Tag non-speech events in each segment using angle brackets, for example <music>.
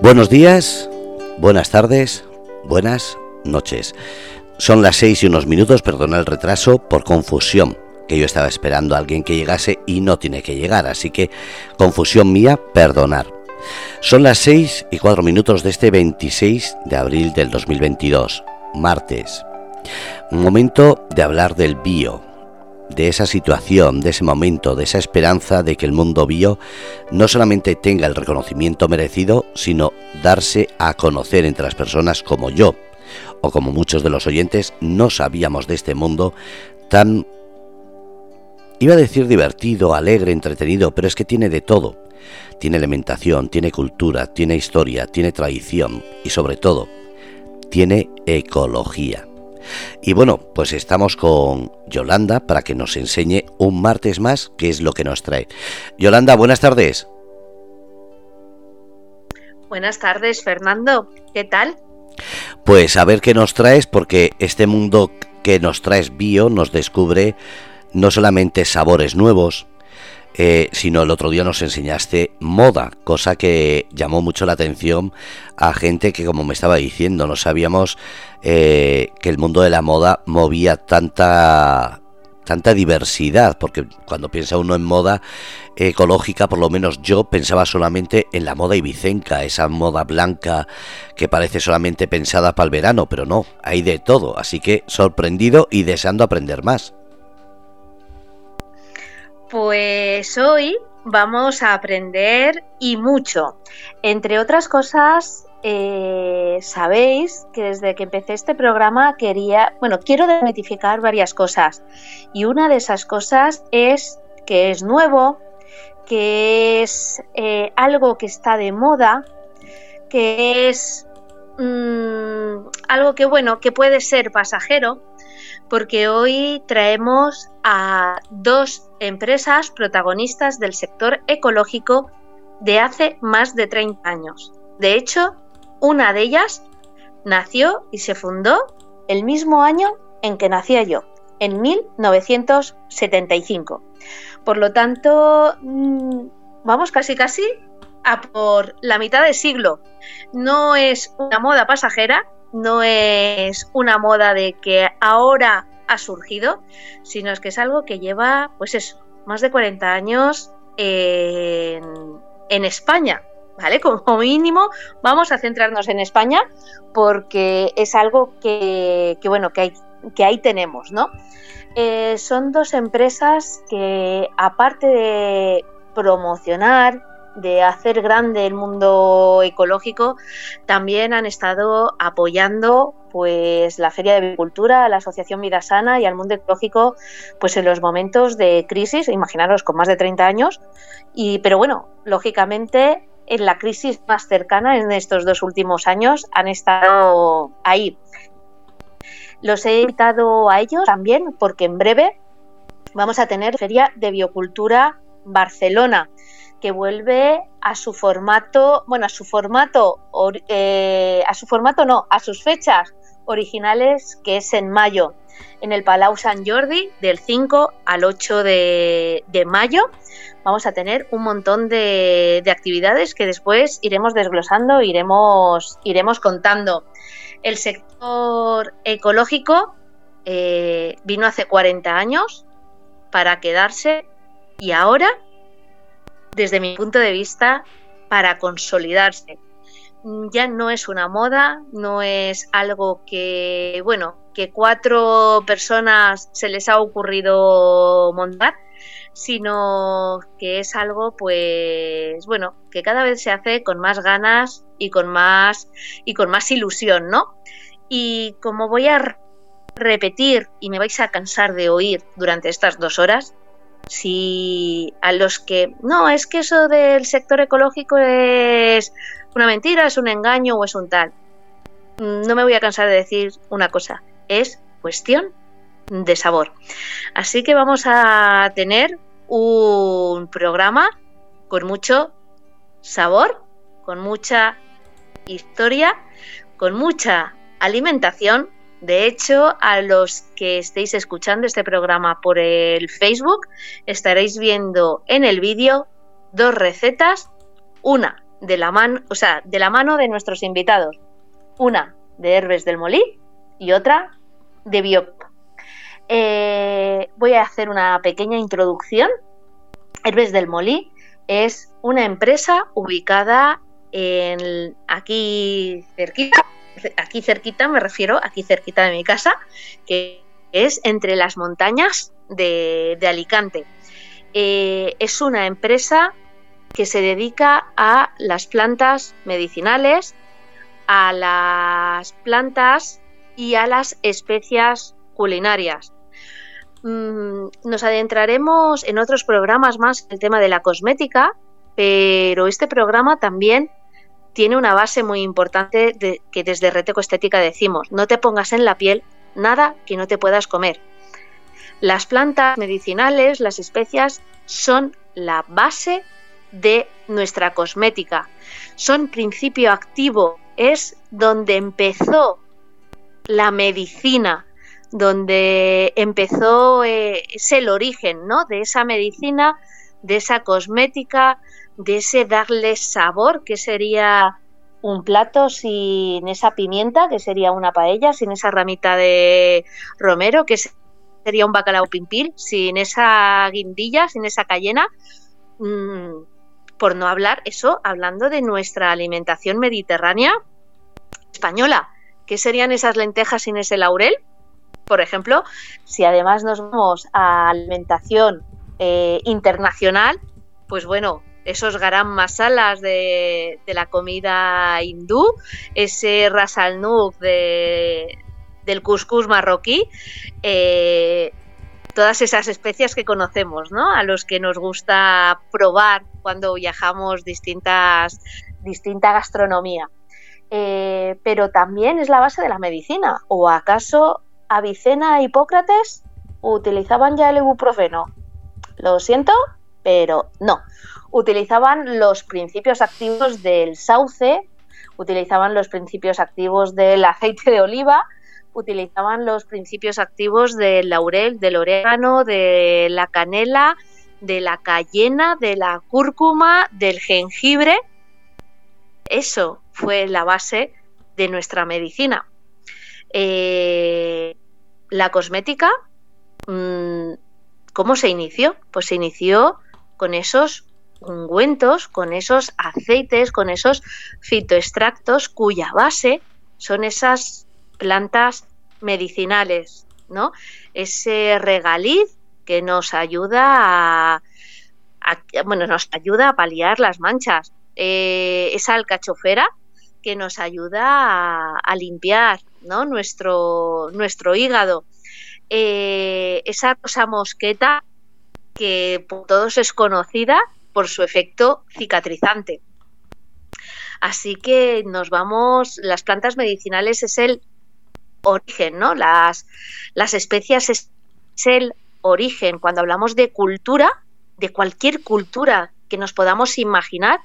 Buenos días, buenas tardes, buenas noches. Son las seis y unos minutos, perdona el retraso, por confusión, que yo estaba esperando a alguien que llegase y no tiene que llegar, así que confusión mía, perdonar. Son las seis y cuatro minutos de este 26 de abril del 2022, martes. Momento de hablar del bio, de esa situación, de ese momento, de esa esperanza de que el mundo bio no solamente tenga el reconocimiento merecido, sino darse a conocer entre las personas como yo, o como muchos de los oyentes no sabíamos de este mundo tan, iba a decir divertido, alegre, entretenido, pero es que tiene de todo. Tiene alimentación, tiene cultura, tiene historia, tiene tradición y sobre todo, tiene ecología. Y bueno, pues estamos con Yolanda para que nos enseñe un martes más qué es lo que nos trae. Yolanda, buenas tardes. Buenas tardes, Fernando. ¿Qué tal? Pues a ver qué nos traes, porque este mundo que nos traes bio nos descubre no solamente sabores nuevos, eh, sino el otro día nos enseñaste moda, cosa que llamó mucho la atención a gente que, como me estaba diciendo, no sabíamos eh, que el mundo de la moda movía tanta tanta diversidad, porque cuando piensa uno en moda ecológica, por lo menos yo pensaba solamente en la moda ibicenca, esa moda blanca que parece solamente pensada para el verano, pero no, hay de todo, así que sorprendido y deseando aprender más. Pues hoy vamos a aprender y mucho. Entre otras cosas, eh, sabéis que desde que empecé este programa quería, bueno, quiero demitificar varias cosas. Y una de esas cosas es que es nuevo, que es eh, algo que está de moda, que es mm, algo que, bueno, que puede ser pasajero, porque hoy traemos a dos empresas protagonistas del sector ecológico de hace más de 30 años. De hecho, una de ellas nació y se fundó el mismo año en que nacía yo, en 1975. Por lo tanto, mm, vamos casi casi a por la mitad de siglo. No es una moda pasajera, no es una moda de que ahora ha surgido, sino es que es algo que lleva, pues eso, más de 40 años en, España. ¿Vale? Como mínimo, vamos a centrarnos en España porque es algo que, bueno, que, hay, que ahí tenemos, ¿no? Eh, son dos empresas que, aparte de promocionar de hacer grande el mundo ecológico, también han estado apoyando pues la Feria de Agricultura, la Asociación Vida Sana y al mundo ecológico pues en los momentos de crisis, imaginaros con más de 30 años, y pero bueno, lógicamente en la crisis más cercana en estos dos últimos años han estado ahí. Los he invitado a ellos también porque en breve vamos a tener Feria de Biocultura Barcelona que vuelve a su formato, bueno, a su formato, eh, a su formato no, a sus fechas originales, que es en mayo, en el Palau San Jordi, del 5 al 8 de, mayo. Vamos a tener un montón de, actividades que después iremos desglosando, iremos, iremos contando. El sector ecológico eh, vino hace 40 años para quedarse y ahora desde mi punto de vista, para consolidarse. Ya no es una moda, no es algo que, bueno, que cuatro personas se les ha ocurrido montar, sino que es algo, pues, bueno, que cada vez se hace con más ganas y con más y con más ilusión, ¿no? Y como voy a repetir y me vais a cansar de oír durante estas dos horas, si a los que no es que eso del sector ecológico es una mentira, es un engaño o es un tal. No me voy a cansar de decir una cosa, es cuestión de sabor. Así que vamos a tener un programa con mucho sabor, con mucha historia, con mucha alimentación de hecho, a los que estéis escuchando este programa por el Facebook, estaréis viendo en el vídeo dos recetas, una de la mano, o sea, de la mano de nuestros invitados. Una de Herbes del Molí y otra de Biop. Eh, voy a hacer una pequeña introducción. Herbes del Molí es una empresa ubicada en aquí cerquita, aquí cerquita me refiero, aquí cerquita de mi casa, que es entre las montañas de, Alicante. Eh, es una empresa que se dedica a las plantas medicinales, a las plantas y a las especias culinarias. Mm, nos adentraremos en otros programas más el tema de la cosmética, pero este programa también tiene una base muy importante que desde Reteco Estética decimos, no te pongas en la piel nada que no te puedas comer. Las plantas medicinales, las especias, son la base de nuestra cosmética. Son principio activo, es donde empezó la medicina, donde empezó, eh, es el origen ¿no? de esa medicina, de esa cosmética, de ese darle sabor, que sería un plato sin esa pimienta, que sería una paella, sin esa ramita de romero, que sería un bacalao pimpil, sin esa guindilla, sin esa cayena. Mm, por no hablar eso, hablando de nuestra alimentación mediterránea española, ¿qué serían esas lentejas sin ese laurel? Por ejemplo, si además nos vamos a alimentación eh, internacional, pues bueno, esos garam masalas de, la comida hindú, ese ras al de, del couscous marroquí, eh, todas esas especias que conocemos, ¿no? A los que nos gusta probar cuando viajamos distintas, distinta gastronomía. Eh, pero también es la base de la medicina. ¿O acaso Avicena e Hipócrates utilizaban ya el ibuprofeno? Lo siento, pero no. Utilizaban los principios activos del sauce, utilizaban los principios activos del aceite de oliva, utilizaban los principios activos del laurel, del orégano, de la canela, de la cayena, de la cúrcuma, del jengibre. Eso fue la base de nuestra medicina. Eh, la cosmética, mm, ¿cómo se inició? Pues se inició con esos ungüentos, con esos aceites, con esos fitoextractos cuya base son esas plantas medicinales, ¿no? Ese regaliz que nos ayuda a, bueno, nos ayuda a paliar las manchas. Eh, esa alcachofera que nos ayuda a, limpiar ¿no? nuestro, nuestro hígado. Eh, esa rosa mosqueta que por todos es conocida por su efecto cicatrizante. Así que nos vamos, las plantas medicinales es el origen, ¿no? Las, las especias es, el origen. Cuando hablamos de cultura, de cualquier cultura que nos podamos imaginar,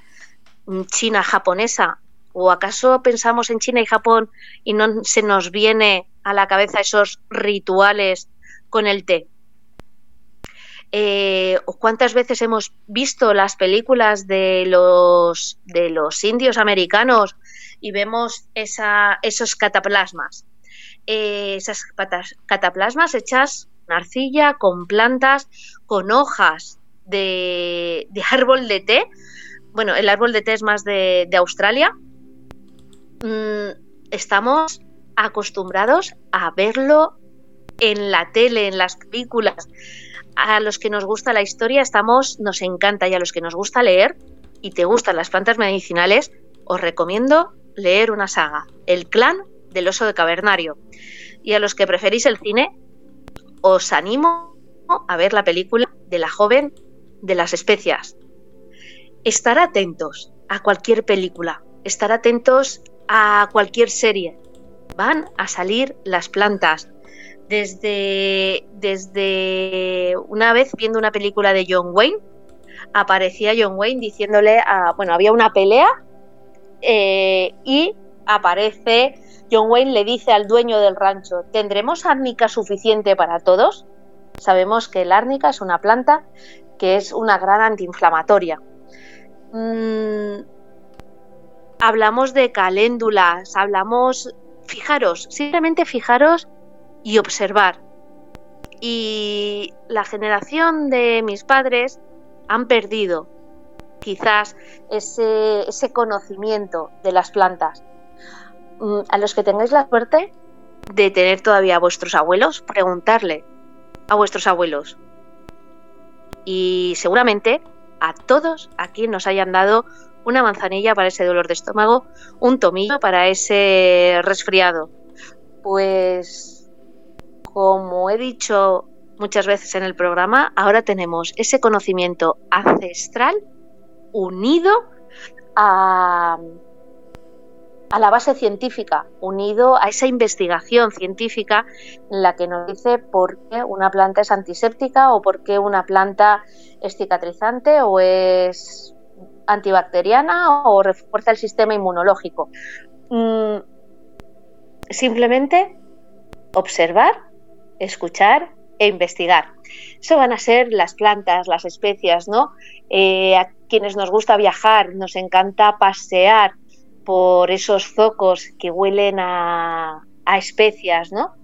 mm, china, japonesa, o acaso pensamos en China y Japón y no se nos viene a la cabeza esos rituales con el té. Eh, ¿Cuántas veces hemos visto las películas de los, de los indios americanos y vemos esos cataplasmas? Eh, esas cataplasmas hechas con arcilla, con plantas, con hojas de, <laughs> árbol de té. Bueno, el árbol de té es más de, Australia. Mm, estamos acostumbrados a verlo en la tele, en las películas. A los que nos gusta la historia estamos, nos encanta y a los que nos gusta leer y te gustan las plantas medicinales, os recomiendo leer una saga, El clan del oso de cavernario. Y a los que preferís el cine, os animo a ver la película de la joven de las especias. Estar atentos a cualquier película, estar atentos a cualquier serie. Van a salir las plantas. Desde, desde una vez viendo una película de John Wayne, aparecía John Wayne diciéndole a, bueno, había una pelea eh, y aparece John Wayne le dice al dueño del rancho, ¿tendremos árnica suficiente para todos? Sabemos que el árnica es una planta que es una gran antiinflamatoria. Mm, hablamos de caléndulas, hablamos, fijaros, simplemente fijaros y observar. Y la generación de mis padres han perdido quizás ese, ese conocimiento de las plantas. Mm, a los que tengáis la suerte de tener todavía a vuestros abuelos, preguntarle a vuestros abuelos. Y seguramente a todos aquí nos hayan dado una manzanilla para ese dolor de estómago, un tomillo para ese resfriado. Pues, como he dicho muchas veces en el programa, ahora tenemos ese conocimiento ancestral unido a, la base científica, unido a esa investigación científica en la que nos dice por qué una planta es antiséptica o por qué una planta es cicatrizante o es antibacteriana o refuerza el sistema inmunológico. Mm, simplemente observar, escuchar e investigar. Eso van a ser las plantas, las especias, ¿no? Eh, a quienes nos gusta viajar, nos encanta pasear por esos zocos que huelen a, especias, ¿no?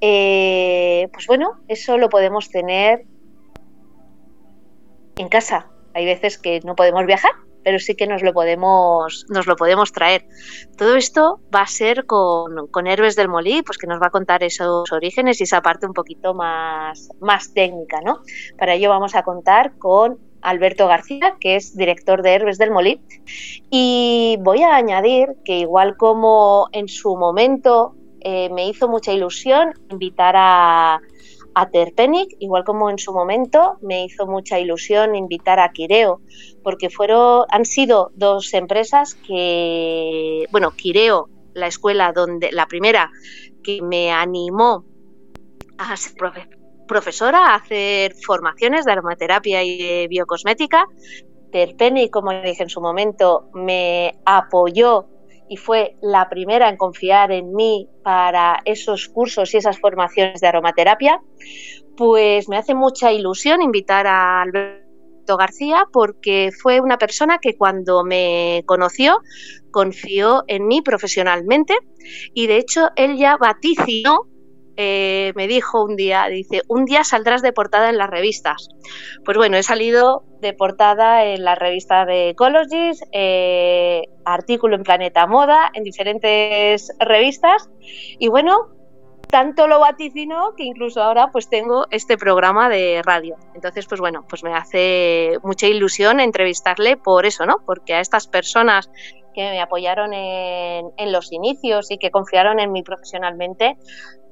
Eh, pues bueno, eso lo podemos tener en casa. Hay veces que no podemos viajar, pero sí que nos lo podemos, nos lo podemos traer. Todo esto va a ser con, con Herbes del Molí, pues que nos va a contar esos orígenes y esa parte un poquito más, más técnica, ¿no? Para ello vamos a contar con Alberto García, que es director de Herbes del Molí. Y voy a añadir que igual como en su momento eh, me hizo mucha ilusión invitar a, a Terpenic, igual como en su momento me hizo mucha ilusión invitar a Quireo, porque fueron, han sido dos empresas que, bueno, Quireo, la escuela donde, la primera que me animó a ser profesora, a hacer formaciones de aromaterapia y de biocosmética. Terpenic, como dije en su momento, me apoyó y fue la primera en confiar en mí para esos cursos y esas formaciones de aromaterapia, pues me hace mucha ilusión invitar a Alberto García porque fue una persona que cuando me conoció confió en mí profesionalmente y de hecho él ya vaticinó eh, me dijo un día, dice, un día saldrás de portada en las revistas. Pues bueno, he salido de portada en la revista de Ecologist, eh, artículo en Planeta Moda, en diferentes revistas. Y bueno, tanto lo vaticinó que incluso ahora pues tengo este programa de radio. Entonces, pues bueno, pues me hace mucha ilusión entrevistarle por eso, ¿no? Porque a estas personas que me apoyaron en, los inicios y que confiaron en mí profesionalmente,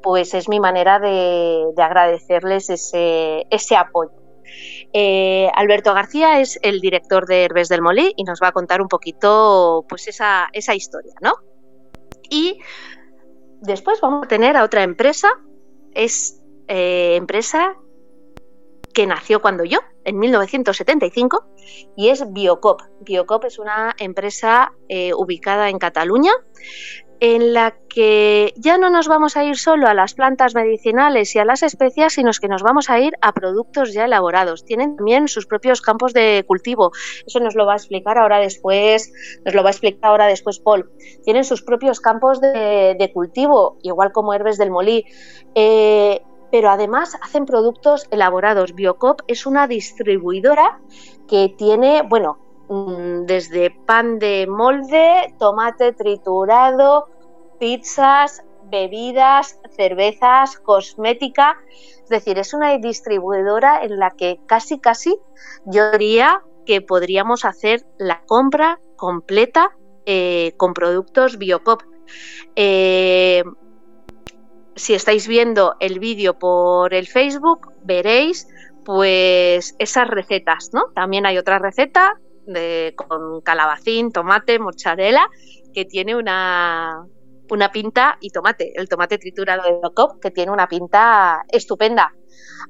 pues es mi manera de, agradecerles ese, apoyo. Eh, Alberto García es el director de Herbes del Molí y nos va a contar un poquito pues esa, historia, ¿no? Y después vamos a tener a otra empresa, es eh, empresa que nació cuando yo, en 1975, y es Biocop. Biocop es una empresa eh, ubicada en Cataluña en la que ya no nos vamos a ir solo a las plantas medicinales y a las especias, sino que nos vamos a ir a productos ya elaborados. Tienen también sus propios campos de cultivo. Eso nos lo va a explicar ahora después, nos lo va a explicar ahora después Paul. Tienen sus propios campos de, cultivo, igual como Herbes del Molí. Eh, pero además hacen productos elaborados. Biocop es una distribuidora que tiene, bueno, Mm, desde pan de molde, tomate triturado, pizzas, bebidas, cervezas, cosmética. Es decir, es una distribuidora en la que casi, casi yo diría que podríamos hacer la compra completa eh, con productos Biocop. Eh, si estáis viendo el vídeo por el Facebook, veréis pues esas recetas, ¿no? También hay otra receta con calabacín, tomate, mozzarella, que tiene una, una pinta y tomate, el tomate triturado de Docop, que tiene una pinta estupenda.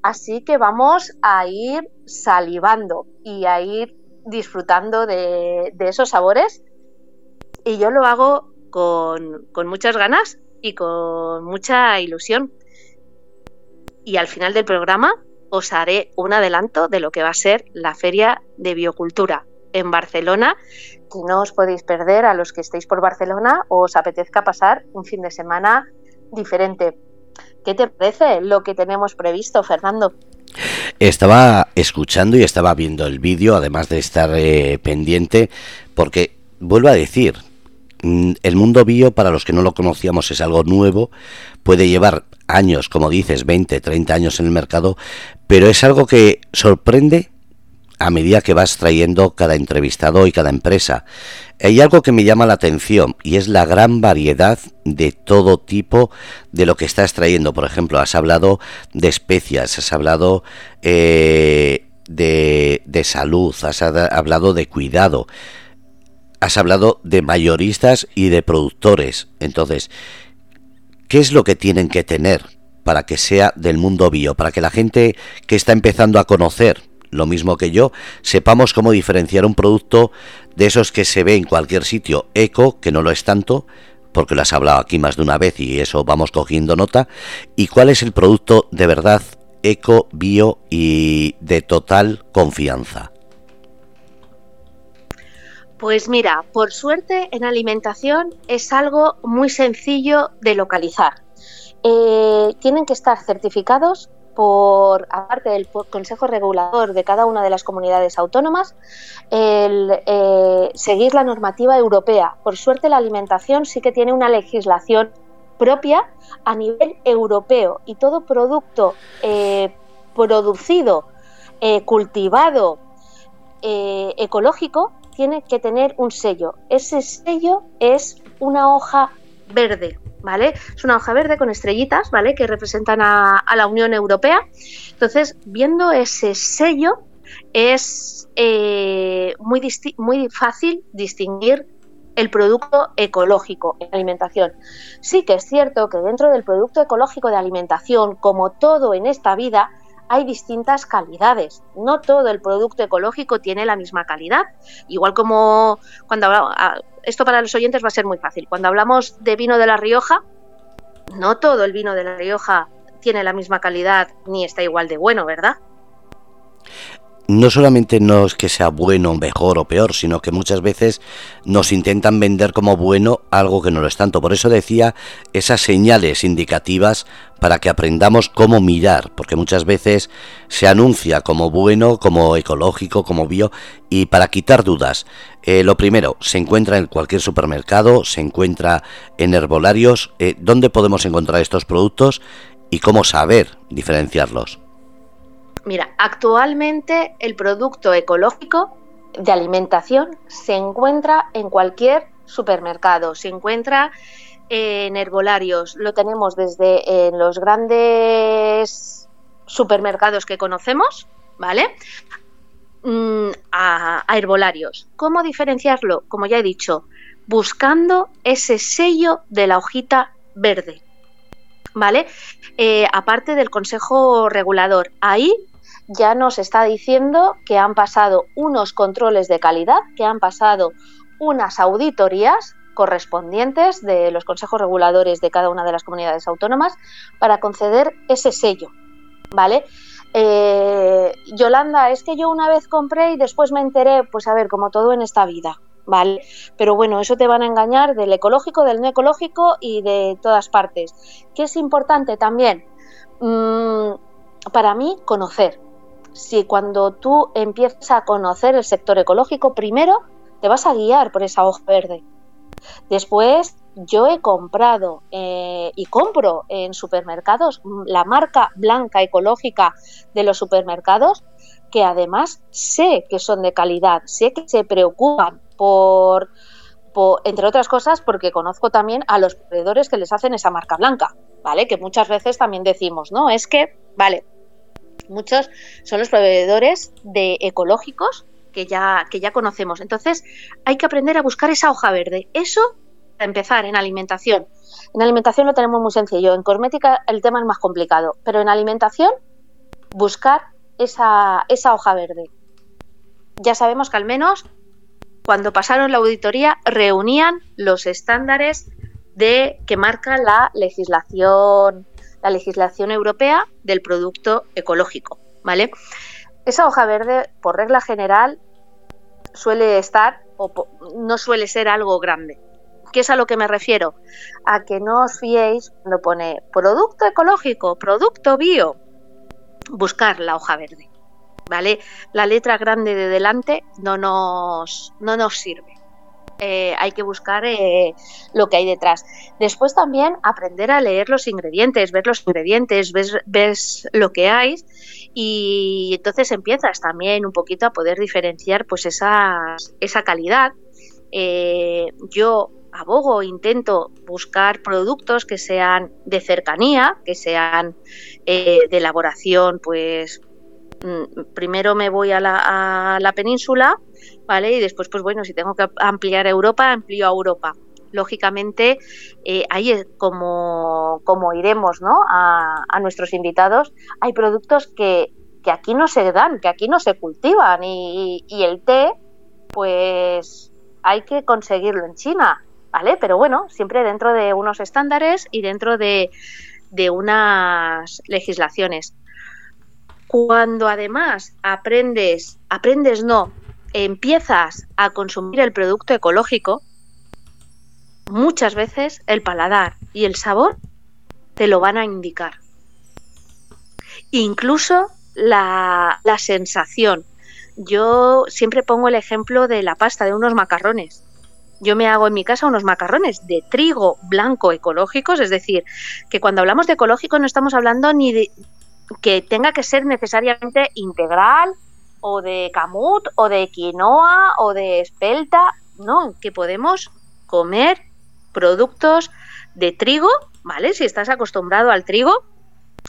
Así que vamos a ir salivando y a ir disfrutando de, esos sabores. Y yo lo hago con, con muchas ganas y con mucha ilusión. Y al final del programa os haré un adelanto de lo que va a ser la feria de biocultura en Barcelona, que no os podéis perder a los que estéis por Barcelona o os apetezca pasar un fin de semana diferente. ¿Qué te parece lo que tenemos previsto, Fernando? Estaba escuchando y estaba viendo el vídeo, además de estar eh, pendiente, porque vuelvo a decir, el mundo bio, para los que no lo conocíamos, es algo nuevo, puede llevar años, como dices, 20, 30 años en el mercado, pero es algo que sorprende a medida que vas trayendo cada entrevistado y cada empresa. Hay algo que me llama la atención y es la gran variedad de todo tipo de lo que estás trayendo. Por ejemplo, has hablado de especias, has hablado eh, de, de salud, has hablado de cuidado, has hablado de mayoristas y de productores. Entonces, ¿qué es lo que tienen que tener para que sea del mundo bio, para que la gente que está empezando a conocer lo mismo que yo, sepamos cómo diferenciar un producto de esos que se ve en cualquier sitio eco, que no lo es tanto, porque lo has hablado aquí más de una vez y eso vamos cogiendo nota, y cuál es el producto de verdad eco, bio y de total confianza. Pues mira, por suerte en alimentación es algo muy sencillo de localizar. Eh, tienen que estar certificados por, aparte del Consejo Regulador de cada una de las comunidades autónomas, el, eh, seguir la normativa europea. Por suerte, la alimentación sí que tiene una legislación propia a nivel europeo y todo producto eh, producido, eh, ecológico, tiene que tener un sello. Ese sello es una hoja verde. ¿vale? Es una hoja verde con estrellitas, ¿vale? Que representan a, la Unión Europea. Entonces, viendo ese sello, es eh, muy, muy fácil distinguir el producto ecológico en alimentación. Sí que es cierto que dentro del producto ecológico de alimentación, como todo en esta vida, hay distintas calidades. No todo el producto ecológico tiene la misma calidad. Igual como cuando esto para los oyentes va a ser muy fácil. Cuando hablamos de vino de La Rioja, no todo el vino de La Rioja tiene la misma calidad ni está igual de bueno, ¿verdad? No solamente no es que sea bueno, mejor o peor, sino que muchas veces nos intentan vender como bueno algo que no lo es tanto. Por eso decía esas señales indicativas para que aprendamos cómo mirar, porque muchas veces se anuncia como bueno, como ecológico, como bio, y para quitar dudas, eh, lo primero, se encuentra en cualquier supermercado, se encuentra en herbolarios, eh, ¿dónde podemos encontrar estos productos y cómo saber diferenciarlos? Mira, actualmente el producto ecológico de alimentación se encuentra en cualquier supermercado, se encuentra en herbolarios, lo tenemos desde en los grandes supermercados que conocemos, ¿vale? Mm, a, herbolarios. ¿Cómo diferenciarlo? Como ya he dicho, buscando ese sello de la hojita verde. ¿Vale? Eh, aparte del consejo regulador, ahí ya nos está diciendo que han pasado unos controles de calidad, que han pasado unas auditorías correspondientes de los consejos reguladores de cada una de las comunidades autónomas para conceder ese sello, ¿vale? Eh, Yolanda, es que yo una vez compré y después me enteré, pues a ver, como todo en esta vida, ¿vale? Pero bueno, eso te van a engañar del ecológico, del no ecológico y de todas partes. ¿Qué es importante también? Mm, para mí, conocer, si cuando tú empiezas a conocer el sector ecológico, primero te vas a guiar por esa hoja verde. Después, yo he comprado eh, y compro en supermercados la marca blanca ecológica de los supermercados, que además sé que son de calidad, sé que se preocupan por, por, entre otras cosas, porque conozco también a los proveedores que les hacen esa marca blanca, ¿vale? Que muchas veces también decimos, ¿no? Es que, vale, Muchos son los proveedores de ecológicos que ya, que ya conocemos. Entonces, hay que aprender a buscar esa hoja verde. Eso, para empezar, en alimentación. En alimentación lo tenemos muy sencillo. En cosmética el tema es más complicado. Pero en alimentación, buscar esa, esa hoja verde. Ya sabemos que al menos cuando pasaron la auditoría reunían los estándares de que marca la legislación la legislación europea del producto ecológico, ¿vale? Esa hoja verde, por regla general, suele estar o no suele ser algo grande. ¿Qué es a lo que me refiero? A que no os fiéis cuando pone producto ecológico, producto bio, buscar la hoja verde, ¿vale? La letra grande de delante no nos, no nos sirve. Eh, hay que buscar eh, lo que hay detrás. Después también aprender a leer los ingredientes, ver los ingredientes, ves, ves lo que hay y entonces empiezas también un poquito a poder diferenciar pues esa, esa calidad. Eh, yo abogo, intento buscar productos que sean de cercanía, que sean de elaboración pues primero me voy a la, península, ¿vale? Y después, pues bueno, si tengo que ampliar Europa, amplío a Europa. Lógicamente, eh, ahí es como, como iremos ¿no? a, nuestros invitados. Hay productos que, aquí no se dan, que aquí no se cultivan y, el té, pues hay que conseguirlo en China, ¿vale? Pero bueno, siempre dentro de unos estándares y dentro de, de unas legislaciones. Cuando además aprendes, aprendes no, empiezas a consumir el producto ecológico, muchas veces el paladar y el sabor te lo van a indicar. Incluso la, la, sensación. Yo siempre pongo el ejemplo de la pasta, de unos macarrones. Yo me hago en mi casa unos macarrones de trigo blanco ecológicos, es decir, que cuando hablamos de ecológico no estamos hablando ni de, que tenga que ser necesariamente integral o de camut o de quinoa o de espelta, no, que podemos comer productos de trigo, ¿vale? Si estás acostumbrado al trigo,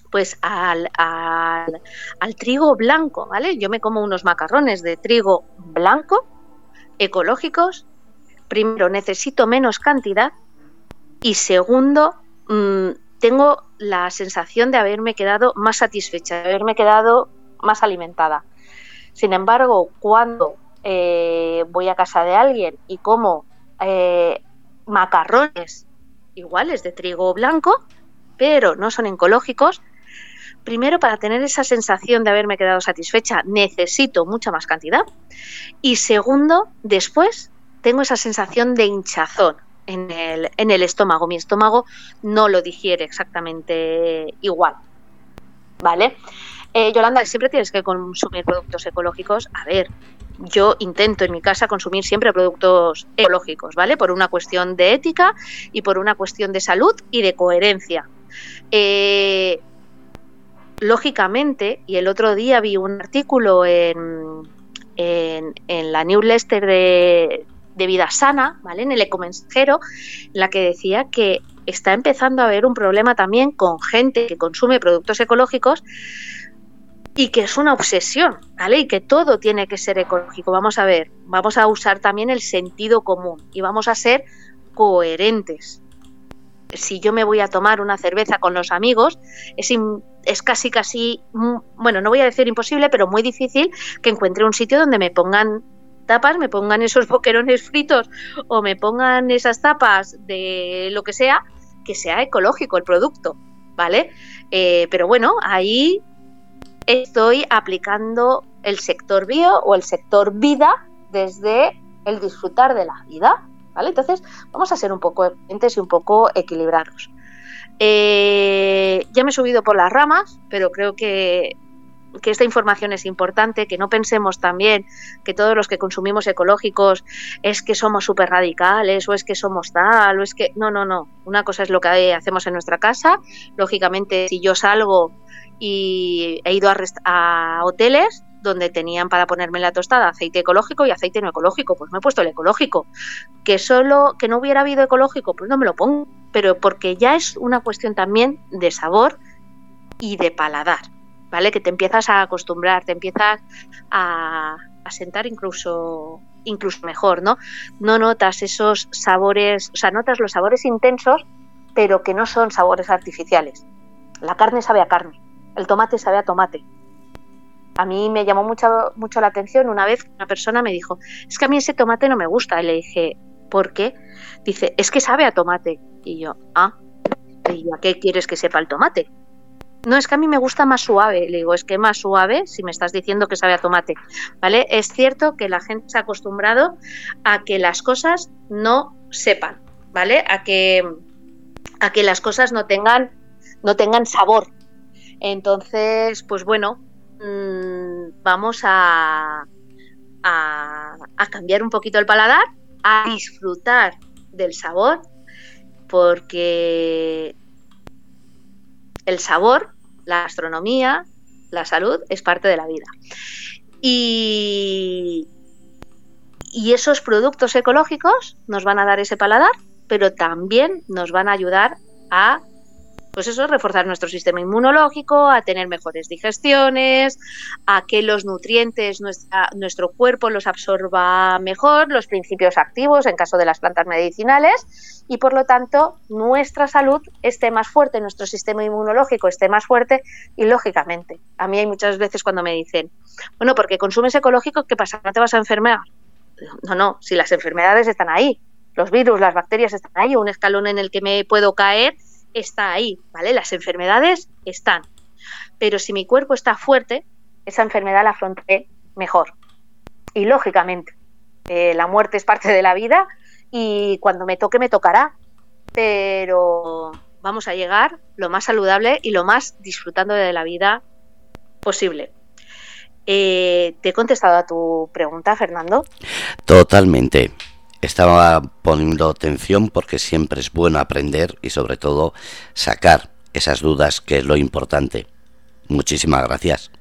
pues al, al, trigo blanco, ¿vale? Yo me como unos macarrones de trigo blanco, ecológicos. Primero, necesito menos cantidad y segundo, mmm, tengo la sensación de haberme quedado más satisfecha, de haberme quedado más alimentada. Sin embargo, cuando eh, voy a casa de alguien y como eh, macarrones iguales de trigo blanco, pero no son ecológicos, primero para tener esa sensación de haberme quedado satisfecha necesito mucha más cantidad y segundo, después tengo esa sensación de hinchazón, en el, en el estómago. Mi estómago no lo digiere exactamente igual. ¿Vale? Eh, Yolanda, siempre tienes que consumir productos ecológicos. A ver, yo intento en mi casa consumir siempre productos ecológicos, ¿vale? Por una cuestión de ética y por una cuestión de salud y de coherencia. Eh, lógicamente, y el otro día vi un artículo en, en, en la newsletter de, de vida sana, ¿vale? En el ecomensajero, la que decía que está empezando a haber un problema también con gente que consume productos ecológicos y que es una obsesión, ¿vale? Y que todo tiene que ser ecológico. Vamos a ver, vamos a usar también el sentido común y vamos a ser coherentes. Si yo me voy a tomar una cerveza con los amigos, es, es casi, casi, mm, bueno, no voy a decir imposible, pero muy difícil que encuentre un sitio donde me pongan tapas, me pongan esos <laughs> boquerones fritos o me pongan esas tapas de lo que sea, que sea ecológico el producto, ¿vale? Eh, pero bueno, ahí estoy aplicando el sector bio o el sector vida desde el disfrutar de la vida, ¿vale? Entonces vamos a ser un poco eficientes y un poco equilibrados. Eh, ya me he subido por las ramas, pero creo que que esta información es importante, que no pensemos también que todos los que consumimos ecológicos es que somos súper radicales o es que somos tal o es que... No, no, no. Una cosa es lo que hacemos en nuestra casa. Lógicamente, si yo salgo y he ido a, a hoteles donde tenían para ponerme la tostada aceite ecológico y aceite no ecológico, pues me he puesto el ecológico. Que solo que no hubiera habido ecológico, pues no me lo pongo, pero porque ya es una cuestión también de sabor y de paladar. ¿Vale? Que te empiezas a acostumbrar, te empiezas a, sentar incluso incluso mejor, ¿no? No notas esos sabores, o sea, notas los sabores intensos, pero que no son sabores artificiales. La carne sabe a carne, el tomate sabe a tomate. A mí me llamó mucho, mucho la atención una vez una persona me dijo, es que a mí ese tomate no me gusta. Y le dije, ¿por qué? Dice, es que sabe a tomate. Y yo, ah, ¿y a qué quieres que sepa el tomate? No es que a mí me gusta más suave, le digo, es que más suave si me estás diciendo que sabe a tomate, ¿vale? Es cierto que la gente se ha acostumbrado a que las cosas no sepan, ¿vale? A que, a que las cosas no tengan, no tengan sabor. Entonces, pues bueno, mmm, vamos a, a cambiar un poquito el paladar, a disfrutar del sabor, porque el sabor, la gastronomía, la salud es parte de la vida. Y, y esos productos ecológicos nos van a dar ese paladar, pero también nos van a ayudar a pues eso, reforzar nuestro sistema inmunológico, a tener mejores digestiones, a que los nutrientes nuestra, nuestro cuerpo los absorba mejor, los principios activos en caso de las plantas medicinales y por lo tanto nuestra salud esté más fuerte, nuestro sistema inmunológico esté más fuerte y lógicamente, a mí hay muchas veces cuando me dicen, bueno, porque consumes ecológico, ¿qué pasa? ¿No te vas a enfermar? No, no, si las enfermedades están ahí, los virus, las bacterias están ahí, un escalón en el que me puedo caer está ahí, ¿vale? Las enfermedades están. Pero si mi cuerpo está fuerte, esa enfermedad la afronté mejor. Y lógicamente, eh, la muerte es parte de la vida y cuando me toque, me tocará. Pero vamos a llegar lo más saludable y lo más disfrutando de la vida posible. Eh, ¿Te he contestado a tu pregunta, Fernando? Totalmente. Estaba poniendo atención porque siempre es bueno aprender y sobre todo sacar esas dudas que es lo importante. Muchísimas gracias.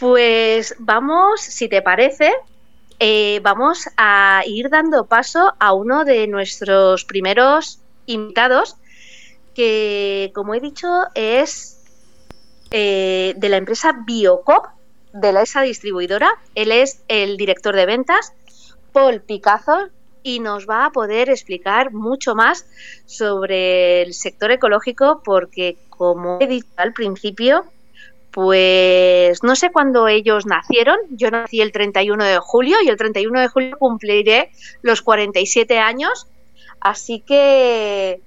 Pues vamos, si te parece, eh, vamos a ir dando paso a uno de nuestros primeros invitados, que como he dicho es eh, de la empresa Biocop, de la ESA distribuidora. Él es el director de ventas Paul Picazo y nos va a poder explicar mucho más sobre el sector ecológico porque, como he dicho al principio, pues no sé cuándo ellos nacieron. Yo nací el 31 de julio y el 31 de julio cumpliré los 47 años. Así que,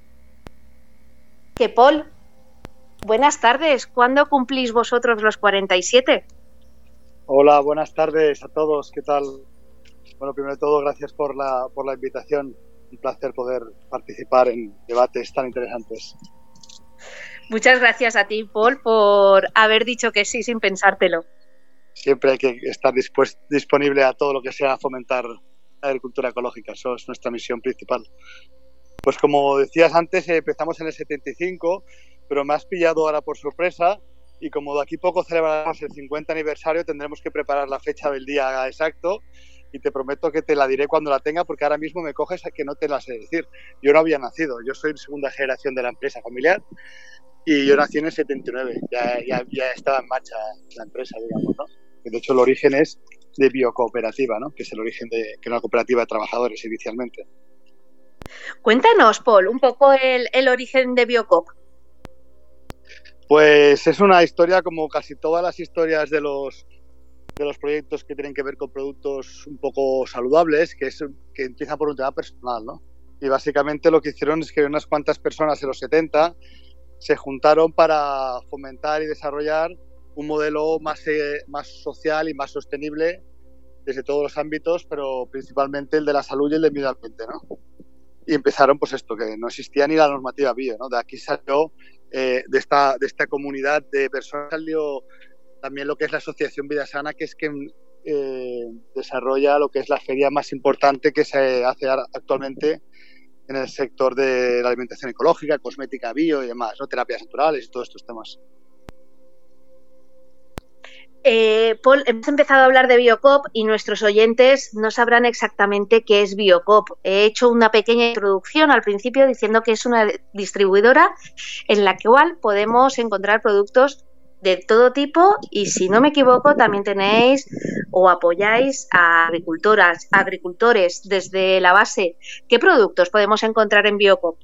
que Paul, buenas tardes. ¿Cuándo cumplís vosotros los 47? Hola, buenas tardes a todos. ¿Qué tal? Bueno, primero de todo, gracias por la, por la invitación. Un placer poder participar en debates tan interesantes. Muchas gracias a ti, Paul, por haber dicho que sí sin pensártelo. Siempre hay que estar disponible a todo lo que sea fomentar la agricultura ecológica. Eso es nuestra misión principal. Pues como decías antes, empezamos en el 75, pero me has pillado ahora por sorpresa y como de aquí poco celebramos el 50 aniversario, tendremos que preparar la fecha del día exacto y te prometo que te la diré cuando la tenga porque ahora mismo me coges a que no te la sé decir. Yo no había nacido, yo soy segunda generación de la empresa familiar y yo nací en el 79, ya, ya, ya estaba en marcha la empresa, digamos, ¿no? De hecho, el origen es de biocooperativa, ¿no? Que es el origen de que una cooperativa de trabajadores inicialmente. Cuéntanos, Paul, un poco el, el origen de Biocop. Pues es una historia como casi todas las historias de los de los proyectos que tienen que ver con productos un poco saludables, que, es, que empieza por un tema personal, ¿no? Y básicamente lo que hicieron es que unas cuantas personas en los 70 se juntaron para fomentar y desarrollar un modelo más, eh, más social y más sostenible desde todos los ámbitos, pero principalmente el de la salud y el del medio ambiente, ¿no? Y empezaron, pues esto, que no existía ni la normativa bio, ¿no? De aquí salió, eh, de, esta, de esta comunidad de personas salió también lo que es la Asociación Vida Sana, que es que eh, desarrolla lo que es la feria más importante que se hace actualmente en el sector de la alimentación ecológica, cosmética bio y demás, ¿no? terapias naturales y todos estos temas. Eh, Paul, hemos empezado a hablar de Biocop y nuestros oyentes no sabrán exactamente qué es Biocop. He hecho una pequeña introducción al principio diciendo que es una distribuidora en la cual podemos encontrar productos de todo tipo y si no me equivoco también tenéis o apoyáis a agricultoras, agricultores desde la base. ¿Qué productos podemos encontrar en Biocop?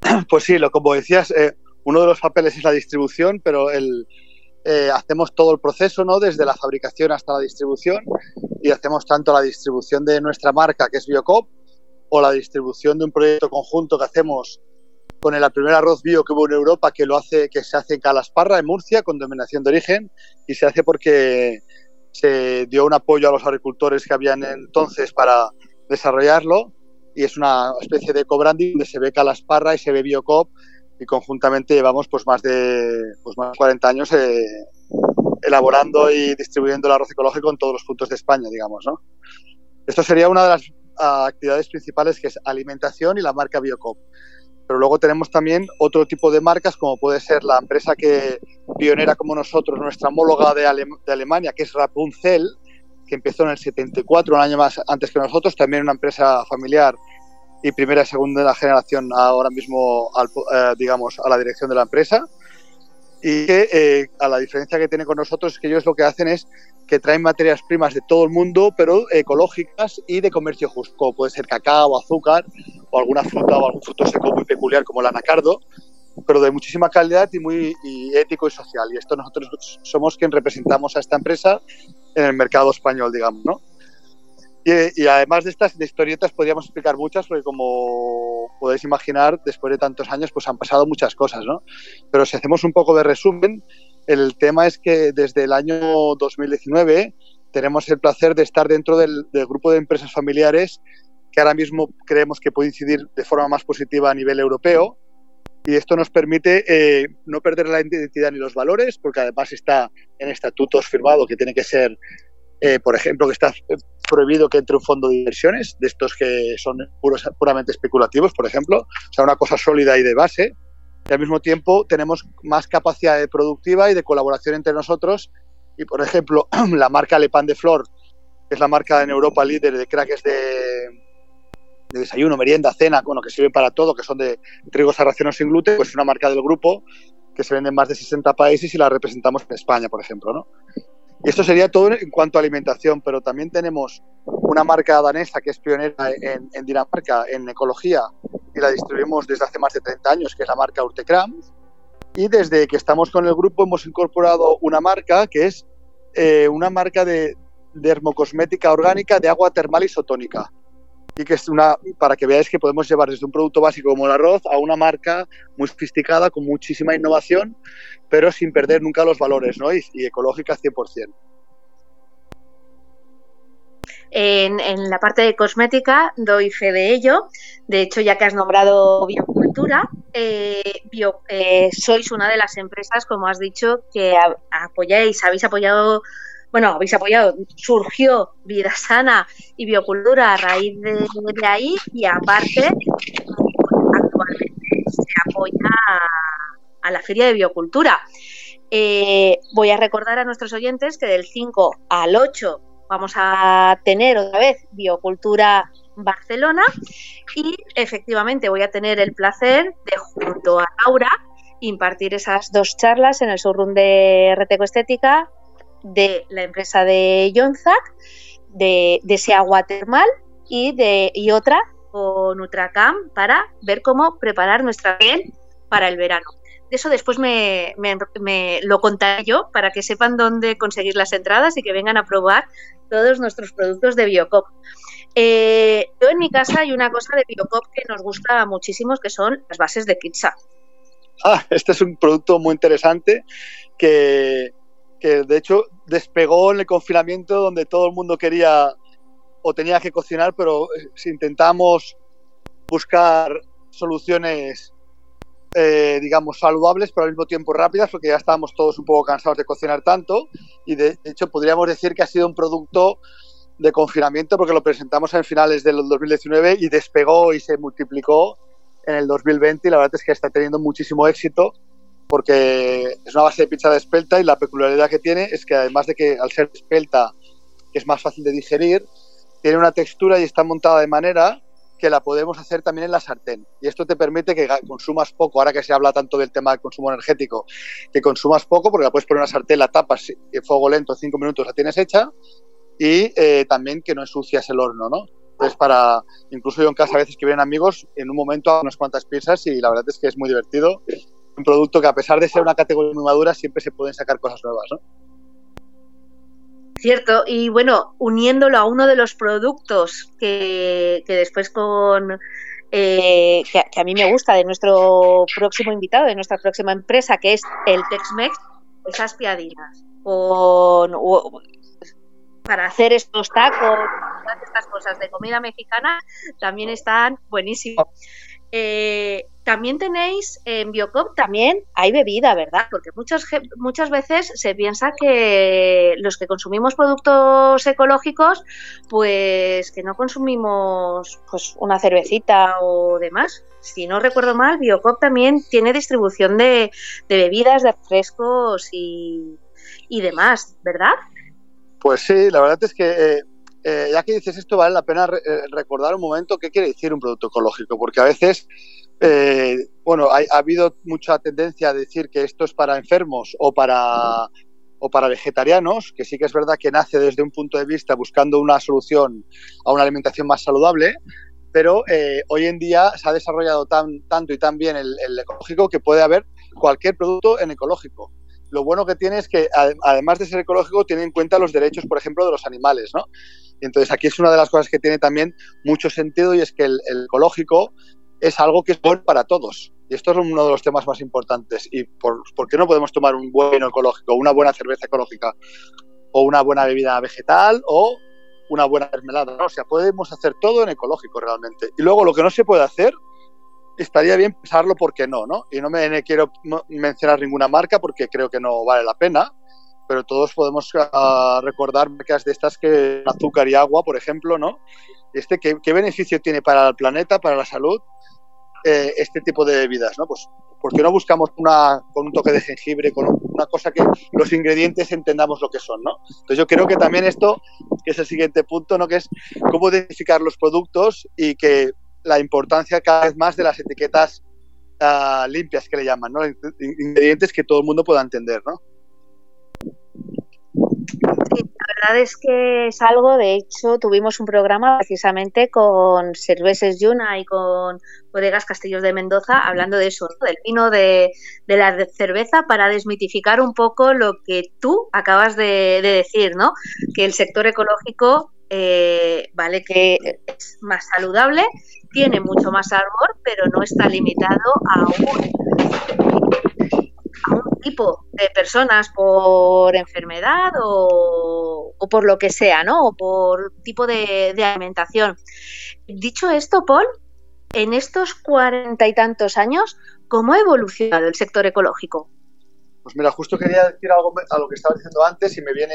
<clears throat> Pues sí, lo como decías, eh, uno de los papeles es la distribución, pero el, eh, hacemos todo el proceso, ¿no? Desde la fabricación hasta la distribución y hacemos tanto la distribución de nuestra marca que es Biocop o la distribución de un proyecto conjunto que hacemos con el primer arroz bio que hubo en Europa que lo hace que se hace en Calasparra en Murcia con denominación de origen y se hace porque se dio un apoyo a los agricultores que habían entonces para desarrollarlo y es una especie de co-branding donde se ve Calasparra y se ve Biocop y conjuntamente llevamos pues más de pues más de 40 años eh, elaborando y distribuyendo el arroz ecológico en todos los puntos de España, digamos, ¿no? Esto sería una de las actividades principales que es alimentación y la marca Biocop. Pero luego tenemos también otro tipo de marcas, como puede ser la empresa que pionera como nosotros, nuestra homóloga de, Alemania, que es Rapunzel, que empezó en el 74, un año más antes que nosotros, también una empresa familiar y primera y segunda generación ahora mismo, eh, digamos, a la dirección de la empresa. Y que eh, a la diferencia que tiene con nosotros es que ellos lo que hacen es que traen materias primas de todo el mundo, pero ecológicas y de comercio justo, puede ser cacao, azúcar o alguna fruta o algún fruto seco muy peculiar como el anacardo, pero de muchísima calidad y muy ético y social. Y esto nosotros somos quien representamos a esta empresa en el mercado español, digamos, ¿no? Y, además de estas historietas podríamos explicar muchas, porque como podéis imaginar, después de tantos años, pues han pasado muchas cosas, ¿no? Pero si hacemos un poco de resumen, el tema es que desde el año 2019 tenemos el placer de estar dentro del, grupo de empresas familiares que ahora mismo creemos que puede incidir de forma más positiva a nivel europeo. Y esto nos permite eh, no perder la identidad ni los valores, porque además está en estatutos firmado que tiene que ser eh, por ejemplo, que está prohibido que entre un fondo de inversiones, de estos que son puramente especulativos, por ejemplo, o sea, una cosa sólida y de base. Y al mismo tiempo tenemos más capacidad productiva y de colaboración entre nosotros. Y, por ejemplo, <clears throat> la marca Le Pan de Flor, que es la marca en Europa líder de crackers de, de desayuno, merienda, cena, bueno, que sirve para todo, que son de trigo sarraceno sin gluten, pues es una marca del grupo que se vende en más de 60 países y la representamos en España, por ejemplo, ¿no? Y esto sería todo en cuanto a alimentación, pero también tenemos una marca danesa que es pionera en, Dinamarca en ecología y la distribuimos desde hace más de 30 años, que es la marca Urtecram. Y desde que estamos con el grupo hemos incorporado una marca que es eh, una marca de dermocosmética orgánica de agua termal isotónica y que es una para que veáis que podemos llevar desde un producto básico como el arroz a una marca muy sofisticada con muchísima innovación, pero sin perder nunca los valores, ¿no? Y, ecológica 100%. En, la parte de cosmética doy fe de ello. De hecho, ya que has nombrado biocultura, eh, eh, sois una de las empresas, como has dicho, que apoyáis, habéis apoyado bueno, habéis apoyado, surgió Vida Sana y Biocultura a raíz de, ahí y aparte actualmente se apoya a, la Feria de Biocultura. Eh, voy a recordar a nuestros oyentes que del 5 al 8 vamos a tener otra vez Biocultura Barcelona y efectivamente voy a tener el placer de junto a Laura impartir esas dos charlas en el showroom de Reteco Estética de la empresa de Jonzac, de, de ese agua termal y, de, y otra con Nutracam para ver cómo preparar nuestra piel para el verano. De eso después me, lo contaré yo para que sepan dónde conseguir las entradas y que vengan a probar todos nuestros productos de Biocop. Eh, yo en mi casa hay una cosa de Biocop que nos gusta muchísimo, que son las bases de pizza. Ah, este es un producto muy interesante que, que de hecho despegó en el confinamiento donde todo el mundo quería o tenía que cocinar, pero eh, si intentamos buscar soluciones, eh, digamos, saludables, pero al mismo tiempo rápidas, porque ya estábamos todos un poco cansados de cocinar tanto, y de hecho podríamos decir que ha sido un producto de confinamiento, porque lo presentamos en finales del 2019 y despegó y se multiplicó en el 2020, y la verdad es que está teniendo muchísimo éxito porque es una base de pizza de espelta y la peculiaridad que tiene es que además de que al ser espelta es más fácil de digerir, tiene una textura y está montada de manera que la podemos hacer también en la sartén. Y esto te permite que consumas poco, ahora que se habla tanto del tema del consumo energético, que consumas poco porque la puedes poner en una sartén, la tapas en fuego lento, cinco minutos la tienes hecha y eh, también que no ensucias el horno, ¿no? Entonces, para, incluso yo en casa a veces que vienen amigos, en un momento hago unas cuantas pizzas y la verdad es que es muy divertido un producto que a pesar de ser una categoría muy madura, siempre se pueden sacar cosas nuevas, ¿no? Cierto, y bueno, uniéndolo a uno de los productos que, después con, eh, que, a mí me gusta de nuestro próximo invitado, de nuestra próxima empresa, que es el Tex-Mex, esas piadinas con, para hacer estos tacos, estas cosas de comida mexicana, también están buenísimos. Eh, también tenéis en Biocop, también hay bebida, ¿verdad? Porque muchas, muchas veces se piensa que los que consumimos productos ecológicos, pues que no consumimos pues una cervecita o demás. Si no recuerdo mal, Biocop también tiene distribución de, bebidas, de frescos y, demás, ¿verdad? Pues sí, la verdad es que eh, eh, ya que dices esto, vale la pena eh, recordar un momento qué quiere decir un producto ecológico, porque a veces, eh, bueno, ha, habido mucha tendencia a decir que esto es para enfermos o para, o para vegetarianos, que sí que es verdad que nace desde un punto de vista buscando una solución a una alimentación más saludable, pero hoy en día se ha desarrollado tan, tanto y tan bien el ecológico que puede haber cualquier producto en ecológico lo bueno que tiene es que, además de ser ecológico, tiene en cuenta los derechos, por ejemplo, de los animales, ¿no? Entonces aquí es una de las cosas que tiene también mucho sentido y es que el, ecológico es algo que es bueno para todos. Y esto es uno de los temas más importantes. ¿Y por, qué no podemos tomar un buen ecológico, una buena cerveza ecológica, o una buena bebida vegetal, o una buena mermelada? O sea, podemos hacer todo en ecológico realmente. Y luego lo que no se puede hacer, estaría bien pensarlo porque no, ¿no? Y no me quiero mencionar ninguna marca porque creo que no vale la pena, pero todos podemos ah, recordar marcas de estas que azúcar y agua, por ejemplo, ¿no? Este, ¿qué, beneficio tiene para el planeta, para la salud, eh, este tipo de bebidas, ¿no? Pues, ¿por qué no buscamos una con un toque de jengibre, con una cosa que los ingredientes entendamos lo que son, ¿no? Entonces yo creo que también esto, que es el siguiente punto, ¿no? Que es cómo identificar los productos y que la importancia cada vez más de las etiquetas ah, limpias que le llaman, ¿no? Ingredientes que todo el mundo pueda entender, ¿no? Es que es algo, de hecho, tuvimos un programa precisamente con Cerveses Yuna y con Bodegas Castillos de Mendoza hablando de eso, del vino de, la cerveza para desmitificar un poco lo que tú acabas de, decir, ¿no? Que el sector ecológico eh, vale que es más saludable, tiene mucho más sabor, pero no está limitado a a un tipo de personas por enfermedad o, por lo que sea, ¿no? O por tipo de, alimentación. Dicho esto, Paul, en estos cuarenta y tantos años, ¿cómo ha evolucionado el sector ecológico? Pues mira, justo quería decir algo a lo que estaba diciendo antes y me viene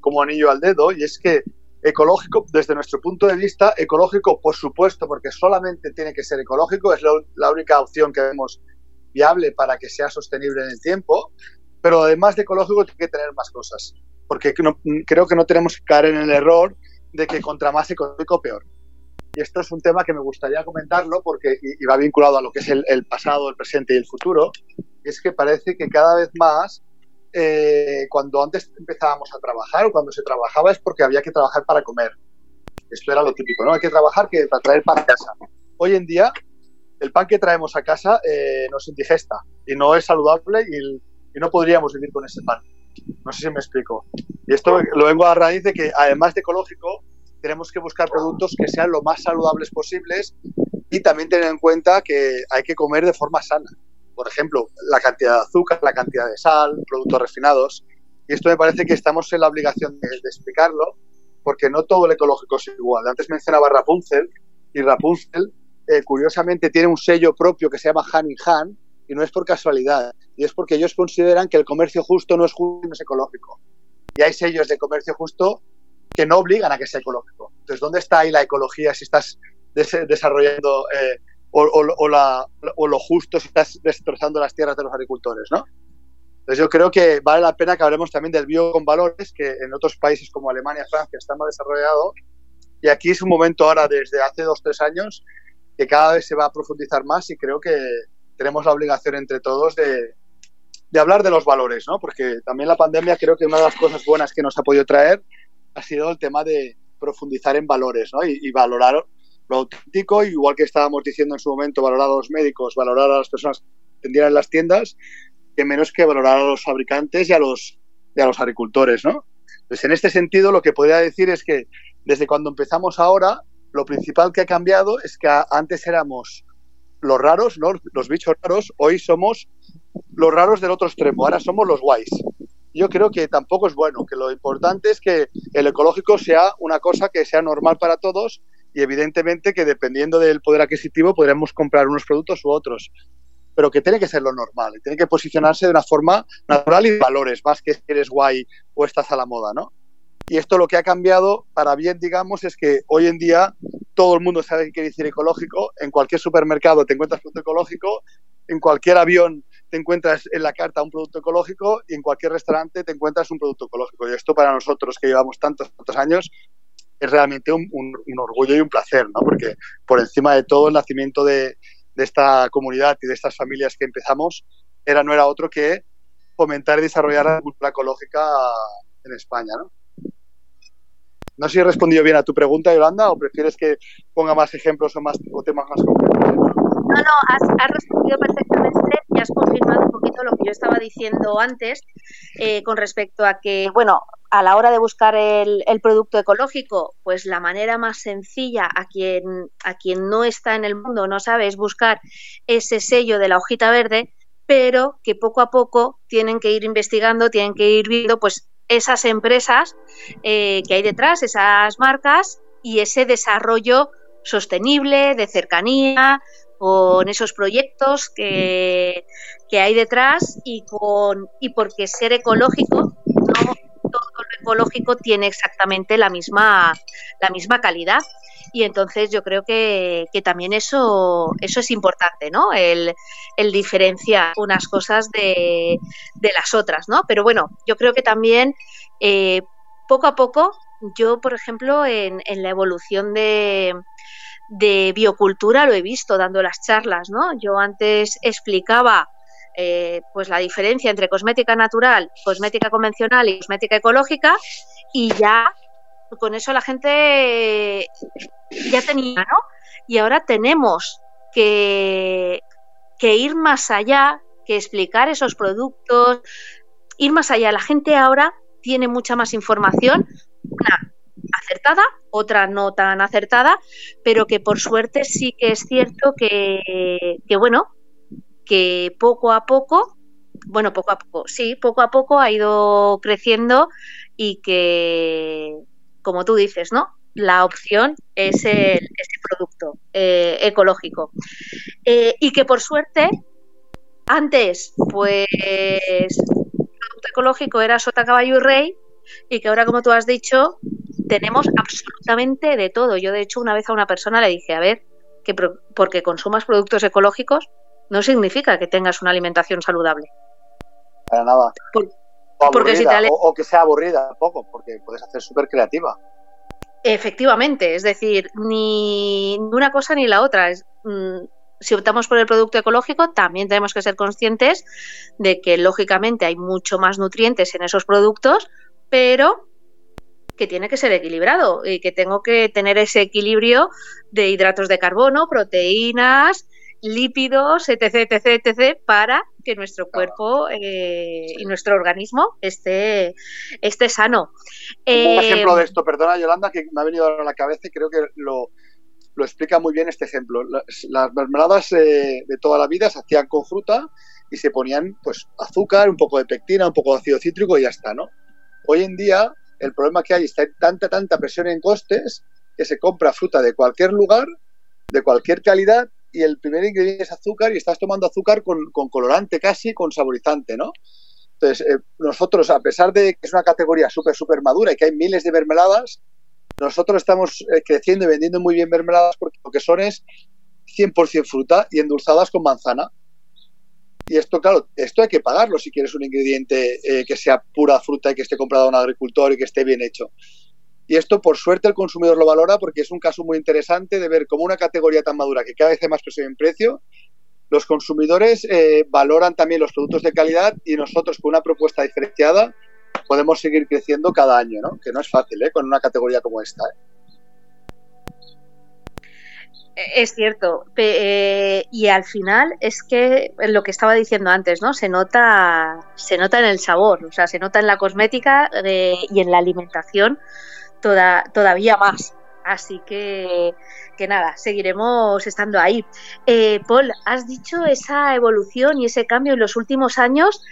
como anillo al dedo, y es que ecológico, desde nuestro punto de vista, ecológico, por supuesto, porque solamente tiene que ser ecológico, es la única opción que vemos viable para que sea sostenible en el tiempo, pero además de ecológico tiene que tener más cosas, porque creo que no tenemos que caer en el error de que contra más económico peor. Y esto es un tema que me gustaría comentarlo porque y, va vinculado a lo que es el, pasado, el presente y el futuro. es que parece que cada vez más, eh, cuando antes empezábamos a trabajar o cuando se trabajaba es porque había que trabajar para comer. Esto era lo típico, ¿no? Hay que trabajar que para traer para casa. Hoy en día el pan que traemos a casa eh, nos indigesta y no es saludable y, no podríamos vivir con ese pan. No sé si me explico. Y esto lo vengo a raíz de que, además de ecológico, tenemos que buscar productos que sean lo más saludables posibles y también tener en cuenta que hay que comer de forma sana. Por ejemplo, la cantidad de azúcar, la cantidad de sal, productos refinados. Y esto me parece que estamos en la obligación de, de explicarlo, porque no todo el ecológico es igual. Antes mencionaba Rapunzel, y Rapunzel eh, curiosamente tiene un sello propio que se llama Han y Han, y no es por casualidad, y es porque ellos consideran que el comercio justo no es justo, no es ecológico. Y hay sellos de comercio justo que no obligan a que sea ecológico. Entonces, ¿dónde está ahí la ecología si estás desarrollando eh, o, la, o, lo justo si estás destrozando las tierras de los agricultores, ¿no? Entonces yo creo que vale la pena que hablemos también del bio con valores, que en otros países como Alemania, Francia está más desarrollado. Y aquí es un momento ahora, desde hace dos, tres años, que cada vez se va a profundizar más y creo que tenemos la obligación entre todos de, hablar de los valores, ¿no? Porque también la pandemia creo que una de las cosas buenas que nos ha podido traer ha sido el tema de profundizar en valores, ¿no? Y, valorar lo auténtico, igual que estábamos diciendo en su momento, valorar a los médicos, valorar a las personas que atendían en las tiendas, que menos que valorar a los fabricantes y a los, a los agricultores, ¿no? Entonces, en este sentido, lo que podría decir es que desde cuando empezamos ahora, lo principal que ha cambiado es que antes éramos los raros, ¿no? los bichos raros, hoy somos los raros del otro extremo, ahora somos los guays. Yo creo que tampoco es bueno, que lo importante es que el ecológico sea una cosa que sea normal para todos y evidentemente que dependiendo del poder adquisitivo podremos comprar unos productos u otros, pero que tiene que ser lo normal, tiene que posicionarse de una forma natural y de valores, más que eres guay o estás a la moda, ¿no? Y esto lo que ha cambiado para bien, digamos, es que hoy en día todo el mundo sabe qué quiere decir ecológico. En cualquier supermercado te encuentras producto ecológico, en cualquier avión te encuentras en la carta un producto ecológico y en cualquier restaurante te encuentras un producto ecológico. Y esto para nosotros que llevamos tantos, tantos años es realmente un, orgullo y un placer, ¿no? Porque por encima de todo el nacimiento de, esta comunidad y de estas familias que empezamos era no era otro que fomentar y desarrollar la cultura ecológica en España, ¿no? No sé si he respondido bien a tu pregunta, Yolanda, o prefieres que ponga más ejemplos o, más, o temas más concretos. No, no, has, respondido perfectamente y has confirmado un poquito lo que yo estaba diciendo antes eh, con respecto a que, bueno, a la hora de buscar el, producto ecológico, pues la manera más sencilla a quien, a quien no está en el mundo, no sabe, es buscar ese sello de la hojita verde, pero que poco a poco tienen que ir investigando, tienen que ir viendo, pues esas empresas eh, que hay detrás, esas marcas y ese desarrollo sostenible, de cercanía, con esos proyectos que, hay detrás y, con, y porque ser ecológico, no todo lo ecológico tiene exactamente la misma, la misma calidad y entonces yo creo que, también eso, eso es importante, ¿no? El, diferenciar unas cosas de, las otras, ¿no? Pero bueno, yo creo que también eh, poco a poco, yo por ejemplo en, la evolución de, de biocultura lo he visto dando las charlas, ¿no? Yo antes explicaba eh, pues la diferencia entre cosmética natural, cosmética convencional y cosmética ecológica y ya con eso la gente ya tenía, ¿no? Y ahora tenemos que, ir más allá, que explicar esos productos, ir más allá. La gente ahora tiene mucha más información, una acertada, otra no tan acertada, pero que por suerte sí que es cierto que bueno, que poco a poco, bueno, poco a poco, sí, poco a poco ha ido creciendo y que, como tú dices, ¿no? La opción es el, ese producto eh, ecológico. Eh, y que por suerte, antes, pues, el producto ecológico era sota, caballo y rey, y que ahora, como tú has dicho, tenemos absolutamente de todo. Yo, de hecho, una vez a una persona le dije, a ver, que porque consumas productos ecológicos no significa que tengas una alimentación saludable. Para nada o, que sea aburrida poco, porque puedes hacer súper creativa. Efectivamente, es decir, ni una cosa ni la otra. Mm, si optamos por el producto ecológico, también tenemos que ser conscientes de que lógicamente hay mucho más nutrientes en esos productos, pero que tiene que ser equilibrado y que tengo que tener ese equilibrio de hidratos de carbono, proteínas, lípidos, etc, etc, etc, para que nuestro cuerpo eh, y nuestro organismo esté, esté sano. Un eh, ejemplo de esto, perdona Yolanda, que me ha venido a la cabeza y creo que lo, explica muy bien este ejemplo. Las, mermeladas eh, de toda la vida se hacían con fruta y se ponían pues azúcar, un poco de pectina, un poco de ácido cítrico y ya está, ¿no? Hoy en día el problema que hay es que hay tanta, tanta presión en costes que se compra fruta de cualquier lugar, de cualquier calidad y el primer ingrediente es azúcar y estás tomando azúcar con, colorante casi, con saborizante, ¿no? Entonces, eh, nosotros, a pesar de que es una categoría súper, súper madura y que hay miles de mermeladas, nosotros estamos eh, creciendo y vendiendo muy bien mermeladas porque lo que son es 100% fruta y endulzadas con manzana. Y esto, claro, esto hay que pagarlo si quieres un ingrediente eh, que sea pura fruta y que esté comprado a un agricultor y que esté bien hecho. Y esto, por suerte, el consumidor lo valora porque es un caso muy interesante de ver cómo una categoría tan madura que cada vez hay más presión en precio, los consumidores eh, valoran también los productos de calidad y nosotros con una propuesta diferenciada podemos seguir creciendo cada año, ¿no? Que no es fácil, ¿eh? Con una categoría como esta. ¿eh? Es cierto. y al final es que lo que estaba diciendo antes, ¿no? Se nota, se nota en el sabor, o sea, se nota en la cosmética y en la alimentación toda, todavía más. Así que, que nada, seguiremos estando ahí. Eh, Paul, has dicho esa evolución y ese cambio en los últimos años.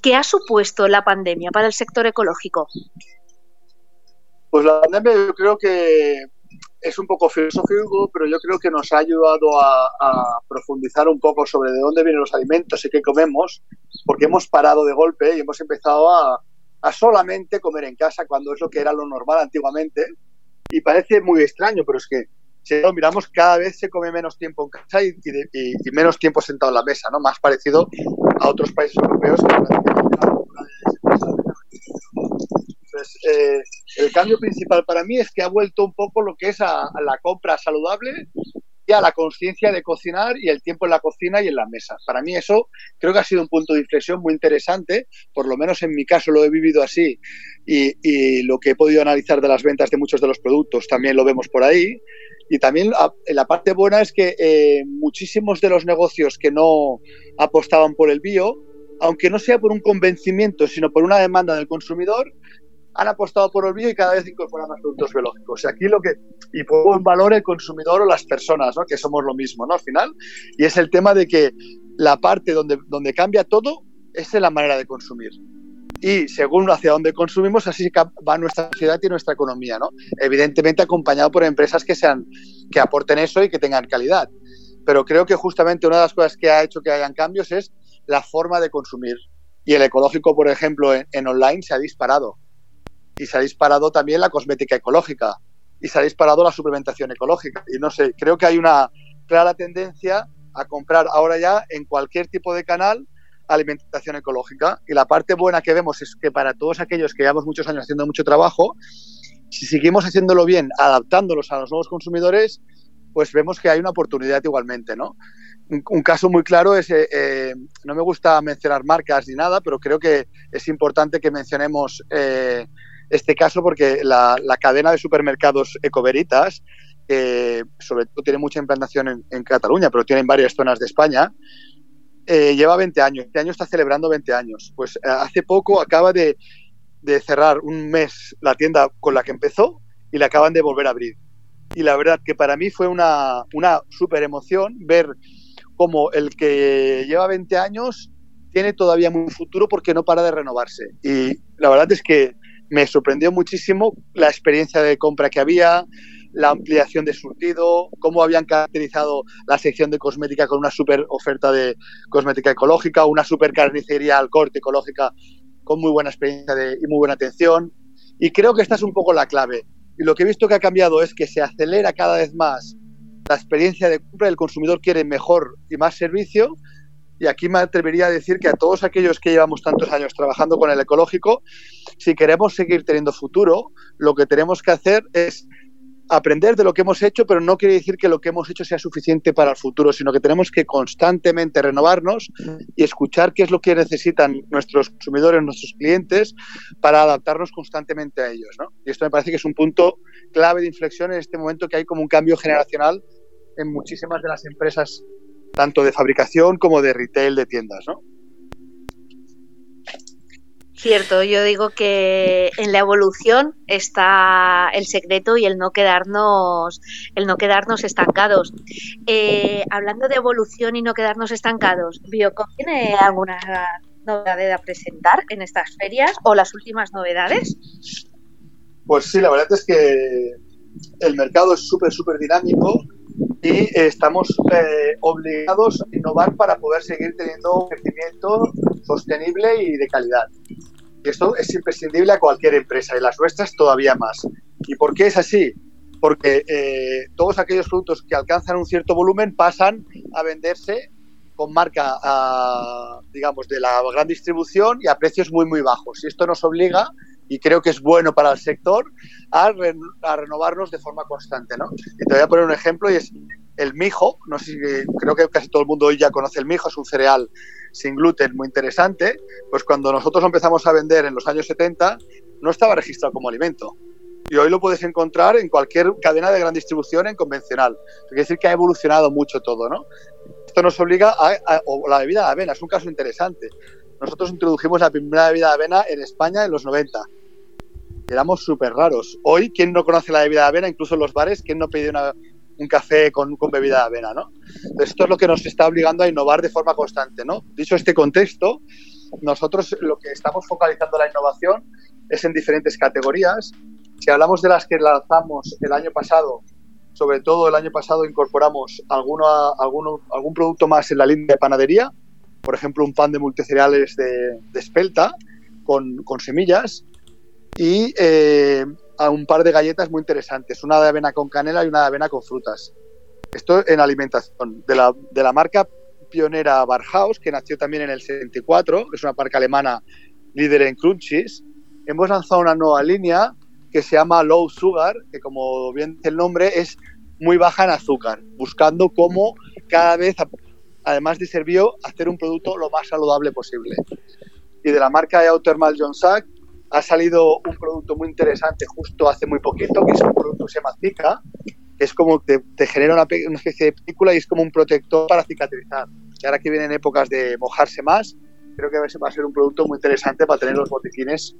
¿Qué ha supuesto la pandemia para el sector ecológico? Pues la pandemia yo creo que es un poco filosófico, pero yo creo que nos ha ayudado a, profundizar un poco sobre de dónde vienen los alimentos y qué comemos, porque hemos parado de golpe y hemos empezado a, solamente comer en casa cuando es lo que era lo normal antiguamente. Y parece muy extraño, pero es que si lo miramos, cada vez se come menos tiempo en casa y, menos tiempo sentado en la mesa, ¿no? Más parecido a otros países europeos eh, el cambio principal para mí es que ha vuelto un poco lo que es a, la compra saludable y a la conciencia de cocinar y el tiempo en la cocina y en la mesa. Para mí eso creo que ha sido un punto de inflexión muy interesante, por lo menos en mi caso lo he vivido así y, lo que he podido analizar de las ventas de muchos de los productos también lo vemos por ahí. Y también la parte buena es que eh, muchísimos de los negocios que no apostaban por el bio, aunque no sea por un convencimiento, sino por una demanda del consumidor, han apostado por el bio y cada vez incorporan más productos biológicos. Y aquí lo que, y pongo en valor el consumidor o las personas, ¿no? que somos lo mismo, ¿no? Al final, y es el tema de que la parte donde, donde cambia todo es en la manera de consumir. Y según hacia dónde consumimos, así va nuestra sociedad y nuestra economía, ¿no? Evidentemente acompañado por empresas que, sean, que aporten eso y que tengan calidad. Pero creo que justamente una de las cosas que ha hecho que hayan cambios es la forma de consumir. Y el ecológico, por ejemplo, en online se ha disparado y se ha disparado también la cosmética ecológica y se ha disparado la suplementación ecológica. Y no sé, creo que hay una clara tendencia a comprar ahora ya en cualquier tipo de canal alimentación ecológica. Y la parte buena que vemos es que para todos aquellos que llevamos muchos años haciendo mucho trabajo, si seguimos haciéndolo bien, adaptándolos a los nuevos consumidores, pues vemos que hay una oportunidad igualmente, ¿no? Un, caso muy claro es, eh, eh, no me gusta mencionar marcas ni nada, pero creo que es importante que mencionemos eh, este caso porque la, cadena de supermercados Ecoveritas, que sobre todo tiene mucha implantación en, Cataluña, pero tiene en varias zonas de España, eh, lleva 20 años. Este año está celebrando 20 años. Pues eh, hace poco acaba de, cerrar un mes la tienda con la que empezó y la acaban de volver a abrir. Y la verdad que para mí fue una, una súper emoción ver cómo el que lleva 20 años tiene todavía muy futuro porque no para de renovarse. Y la verdad es que me sorprendió muchísimo la experiencia de compra que había, la ampliación de surtido, cómo habían caracterizado la sección de cosmética con una super oferta de cosmética ecológica, una super carnicería al corte ecológica con muy buena experiencia de, y muy buena atención. Y creo que esta es un poco la clave. Y lo que he visto que ha cambiado es que se acelera cada vez más la experiencia de compra, el consumidor quiere mejor y más servicio y aquí me atrevería a decir que a todos aquellos que llevamos tantos años trabajando con el ecológico, si queremos seguir teniendo futuro, lo que tenemos que hacer es aprender de lo que hemos hecho, pero no quiere decir que lo que hemos hecho sea suficiente para el futuro, sino que tenemos que constantemente renovarnos y escuchar qué es lo que necesitan nuestros consumidores, nuestros clientes, para adaptarnos constantemente a ellos. Y esto me parece que es un punto clave de inflexión en este momento que hay como un cambio generacional en muchísimas de las empresas tanto de fabricación como de retail de tiendas, ¿no? Cierto, yo digo que en la evolución está el secreto y el no quedarnos, el no quedarnos estancados. Eh, hablando de evolución y no quedarnos estancados, ¿Biocom tiene alguna novedad a presentar en estas ferias o las últimas novedades? Pues sí, la verdad es que el mercado es súper, súper dinámico y estamos eh, obligados a innovar para poder seguir teniendo un crecimiento sostenible y de calidad. Y esto es imprescindible a cualquier empresa y las nuestras todavía más. ¿Y por qué es así? Porque eh, todos aquellos productos que alcanzan un cierto volumen pasan a venderse con marca, digamos, de la gran distribución y a precios muy, muy bajos. Y esto nos obliga y creo que es bueno para el sector a, renovarnos de forma constante. ¿no? Y te voy a poner un ejemplo y es el mijo, no sé creo que casi todo el mundo hoy ya conoce el mijo, es un cereal sin gluten muy interesante, pues cuando nosotros lo empezamos a vender en los años 70 no estaba registrado como alimento. Y hoy lo puedes encontrar en cualquier cadena de gran distribución en convencional. Quiere decir que ha evolucionado mucho todo, ¿no? Esto nos obliga a, a o la bebida de avena, es un caso interesante. Nosotros introdujimos la primera bebida de avena en España en los 90. Éramos súper raros. Hoy, ¿quién no conoce la bebida de avena? Incluso en los bares, ¿quién no pide un café con, bebida de avena? ¿no? Esto es lo que nos está obligando a innovar de forma constante. ¿no? Dicho este contexto, nosotros lo que estamos focalizando la innovación es en diferentes categorías. Si hablamos de las que lanzamos el año pasado, sobre todo el año pasado incorporamos algún producto más en la línea de panadería, por ejemplo un pan de multicereales de, de espelta con, con semillas y eh, a un par de galletas muy interesantes, una de avena con canela y una de avena con frutas. Esto en alimentación, de la, de la marca pionera Barhaus, que nació también en el 74, es una marca alemana líder en crunchies. Hemos lanzado una nueva línea que se llama Low Sugar, que como bien dice el nombre, es muy baja en azúcar, buscando cómo cada vez, además de ser bio, hacer un producto lo más saludable posible. Y de la marca de Thermal John Sack ha salido un producto muy interesante justo hace muy poquito, que es un producto que se llama Zika, que es como te, te genera una, una, especie de película y es como un protector para cicatrizar. Y ahora que vienen épocas de mojarse más, creo que va a ser un producto muy interesante para tener los botiquines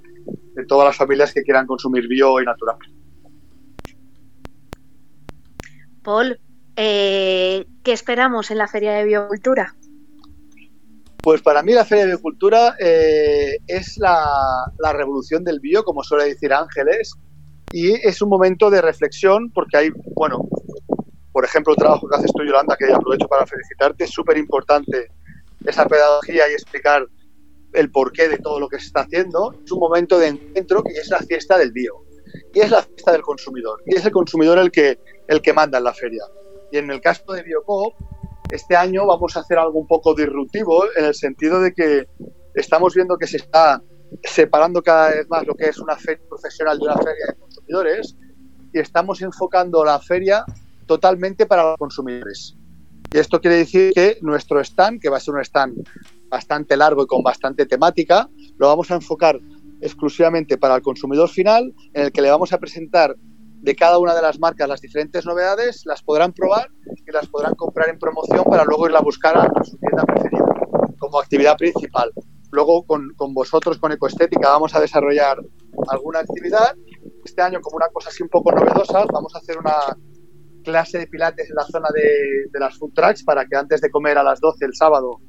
de todas las familias que quieran consumir bio y natural. Paul, eh, ¿qué esperamos en la Feria de Biocultura? Pues para mí la Feria de Biocultura eh, es la, la, revolución del bio, como suele decir Ángeles, y es un momento de reflexión porque hay, bueno, por ejemplo, el trabajo que haces tú, Yolanda, que aprovecho para felicitarte, es súper importante esa pedagogía y explicar el porqué de todo lo que se está haciendo. Es un momento de encuentro que es la fiesta del bio y es la fiesta del consumidor y es el consumidor el que, el que manda en la feria. Y en el caso de Biocoop, este año vamos a hacer algo un poco disruptivo en el sentido de que estamos viendo que se está separando cada vez más lo que es una feria profesional de una feria de consumidores y estamos enfocando la feria totalmente para los consumidores. Y esto quiere decir que nuestro stand, que va a ser un stand bastante largo y con bastante temática, lo vamos a enfocar exclusivamente para el consumidor final, en el que le vamos a presentar de cada una de las marcas las diferentes novedades, las podrán probar y las podrán comprar en promoción para luego irla a buscar a, su tienda preferida como actividad principal. Luego con, con, vosotros, con Ecoestética, vamos a desarrollar alguna actividad. Este año, como una cosa así un poco novedosa, vamos a hacer una clase de pilates en la zona de, de las food trucks para que antes de comer a las 12 el sábado